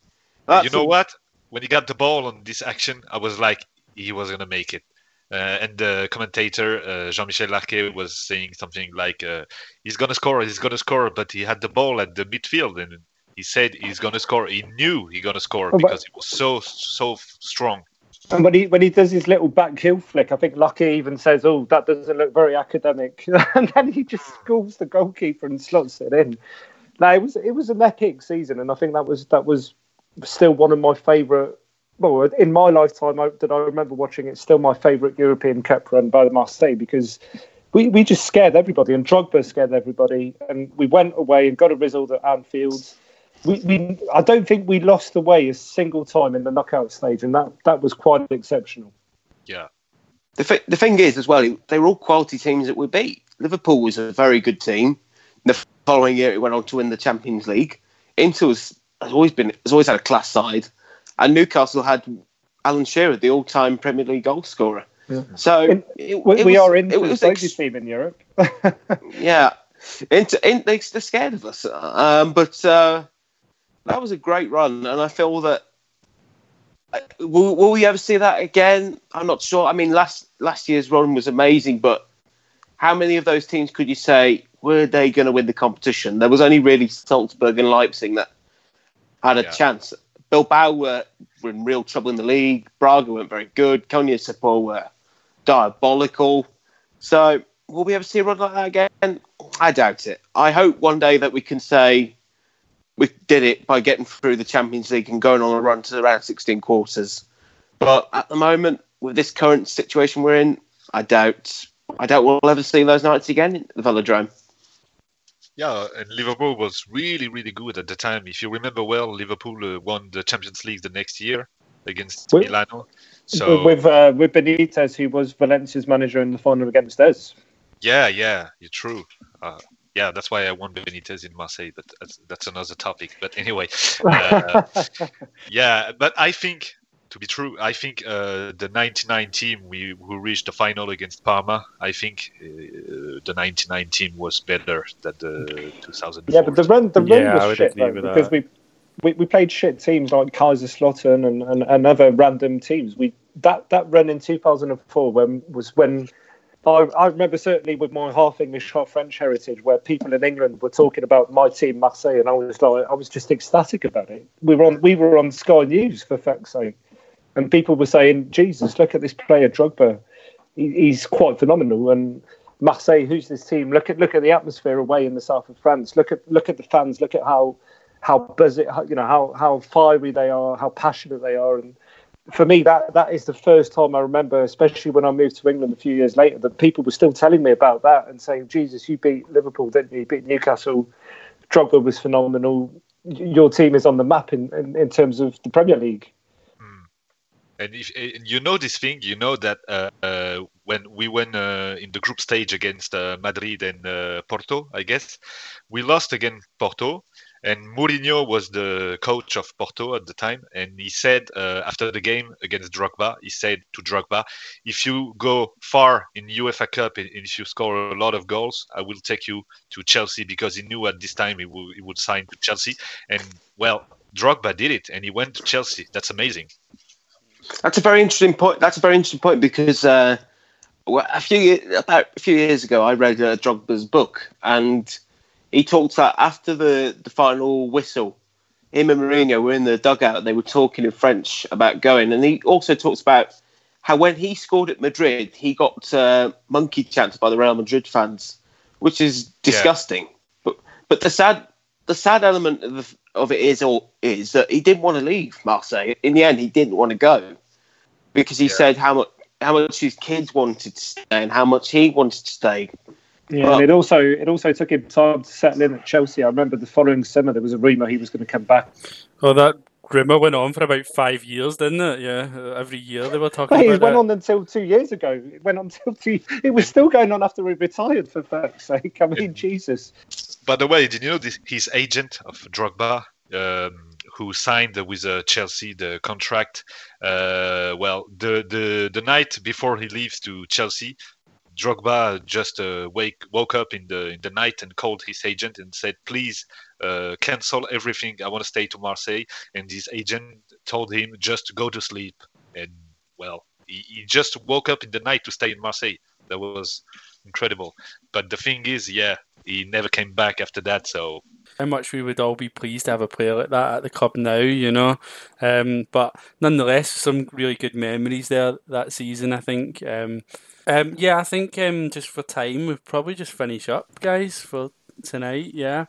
That's you know all- what? When he got the ball on this action, I was like, he was gonna make it. Uh, and the commentator uh, Jean-Michel Larqué was saying something like, uh, "He's gonna score, he's gonna score," but he had the ball at the midfield, and he said he's gonna score. He knew he gonna score Oh, because it was so so strong. And when he when he does his little back heel flick, I think Lucky even says, "Oh, that doesn't look very academic," and then he just schools the goalkeeper and slots it in. Now it was it was an epic season, and I think that was that was still one of my favourite. Well, in my lifetime, I, that I remember watching, it's still my favourite European Cup run by the Marseille because we, we just scared everybody, and Drogba scared everybody, and we went away and got a result at Anfield. We, we I don't think we lost the way a single time in the knockout stage, and that that was quite exceptional. Yeah. The, th- the thing is, as well, they were all quality teams that we beat. Liverpool was a very good team. The following year, it went on to win the Champions League. Inter was, has always been has always had a class side, and Newcastle had Alan Shearer, the all-time Premier League goal scorer. Yeah. So In- it, We, it we was- are in it the was rugby ex- team in Europe. yeah, Inter, in, they, they're scared of us. Um, but uh, that was a great run, and I feel that will, will we ever see that again? I'm not sure. I mean, last last year's run was amazing, but how many of those teams could you say were they going to win the competition? There was only really Salzburg and Leipzig that had a Yeah. chance. Bilbao were, were in real trouble in the league. Braga weren't very good. Konyaspor were diabolical. So will we ever see a run like that again? I doubt it. I hope one day that we can say we did it by getting through the Champions League and going on a run to the round 16 quarters. But at the moment, with this current situation we're in, I doubt. I doubt we'll ever see those nights again at the Velodrome. Yeah, and Liverpool was really, really good at the time. If you remember well, Liverpool uh, won the Champions League the next year against With- Milano. So with uh, with Benitez, who was Valencia's manager in the final against us. yeah, yeah, you're true. Uh, yeah, that's why I want Benitez in Marseille, but that's, that's another topic. But anyway, uh, yeah, but I think to be true, I think uh, the '99 team we who reached the final against Parma. I think uh, the '99 team was better than the 2004. Yeah, but the run the run Yeah, was shit though, because that. we, we we played shit teams like Kaiserslautern and, and, and other random teams. We that that run in 2004 when was when I, I remember certainly with my half English, half French heritage, where people in England were talking about my team Marseille, and I was like, I was just ecstatic about it. We were on we were on Sky News for fuck's sake, and people were saying, Jesus, look at this player Drogba, he, he's quite phenomenal and. Marseille, who's this team? Look at look at the atmosphere away in the south of France. Look at look at the fans. Look at how how it, you know how how fiery they are, how passionate they are. And for me, that that is the first time I remember, especially when I moved to England a few years later, that people were still telling me about that and saying, "Jesus, you beat Liverpool, didn't you? You beat Newcastle. Drogba was phenomenal. Your team is on the map in, in, in terms of the Premier League." And if and you know this thing, you know that uh, uh, when we went uh, in the group stage against uh, Madrid and uh, Porto, I guess we lost against Porto, and Mourinho was the coach of Porto at the time, and he said uh, after the game against Drogba, he said to Drogba, "If you go far in UEFA Cup and if you score a lot of goals, I will take you to Chelsea because he knew at this time he, would he would sign to Chelsea, and well." Drogba did it, and he went to Chelsea. That's amazing. That's a very interesting point. That's a very interesting point because uh, a few about a few years ago, I read uh, Drogba's book, and he talked that after the, the final whistle, him and Mourinho were in the dugout. They were talking in French about going, and he also talks about how when he scored at Madrid, he got uh, monkey chants by the Real Madrid fans, which is disgusting. But but the sad the sad element of, the, of it is or is that he didn't want to leave Marseille. In the end, he didn't want to go because he Yeah. said how much how much his kids wanted to stay and how much he wanted to stay. Yeah, Well- and it also it also took him time to settle in at Chelsea. I remember the following summer there was a rumour he was going to come back. Oh, that rumour went on for about five years, didn't it? Yeah, uh, every year they were talking Hey, about it went that. on until two years ago. It went on until two. It was still going on after he retired. For fuck's sake! I mean, Jesus. By the way, did you know this, his agent of Drogba, um, who signed with uh, Chelsea the contract? Uh, well, the, the the night before he leaves to Chelsea, Drogba just uh, wake woke up in the in the night and called his agent and said, "Please uh, cancel everything. I want to stay to Marseille." And his agent told him just go to sleep. And well, he, he just woke up in the night to stay in Marseille. That was incredible. But the thing is, yeah, he never came back after that. So how much we would all be pleased to have a player like that at the club now, you know. Um, but nonetheless, some really good memories there that season. I think. Um, um, yeah, I think um, just for time, we'll probably just finish up, guys, for tonight. Yeah.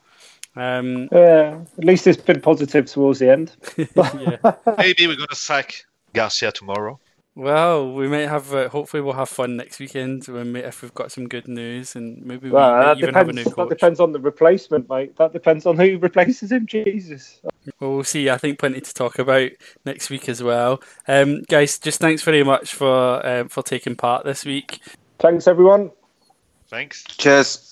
Um, Uh, at least it's been positive towards the end. yeah. maybe we're gonna sack Garcia tomorrow. Well, we might have. Uh, hopefully, we'll have fun next weekend when we, if we've got some good news, and maybe we Well, might that even have a new depends. coach. That depends on the replacement, mate. That depends on who replaces him. Jesus. Well, we'll see. I think plenty to talk about next week as well. Um, guys, just thanks very much for um, for taking part this week, Thanks, everyone. Thanks. Cheers.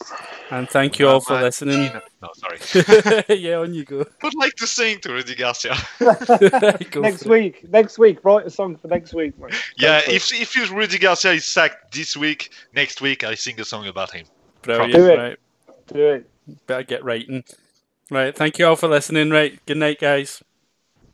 and thank you all for Uh, listening. No, sorry. yeah, on you go. would like to sing to Rudy Garcia. Next for it. week. Next week. Write a song for next week, mate. yeah, Go for it. if if Rudy Garcia is sacked this week, next week I sing a song about him. Brilliant. Do it. Right, do it. better get writing. Right, thank you all for listening. Right, good night, guys.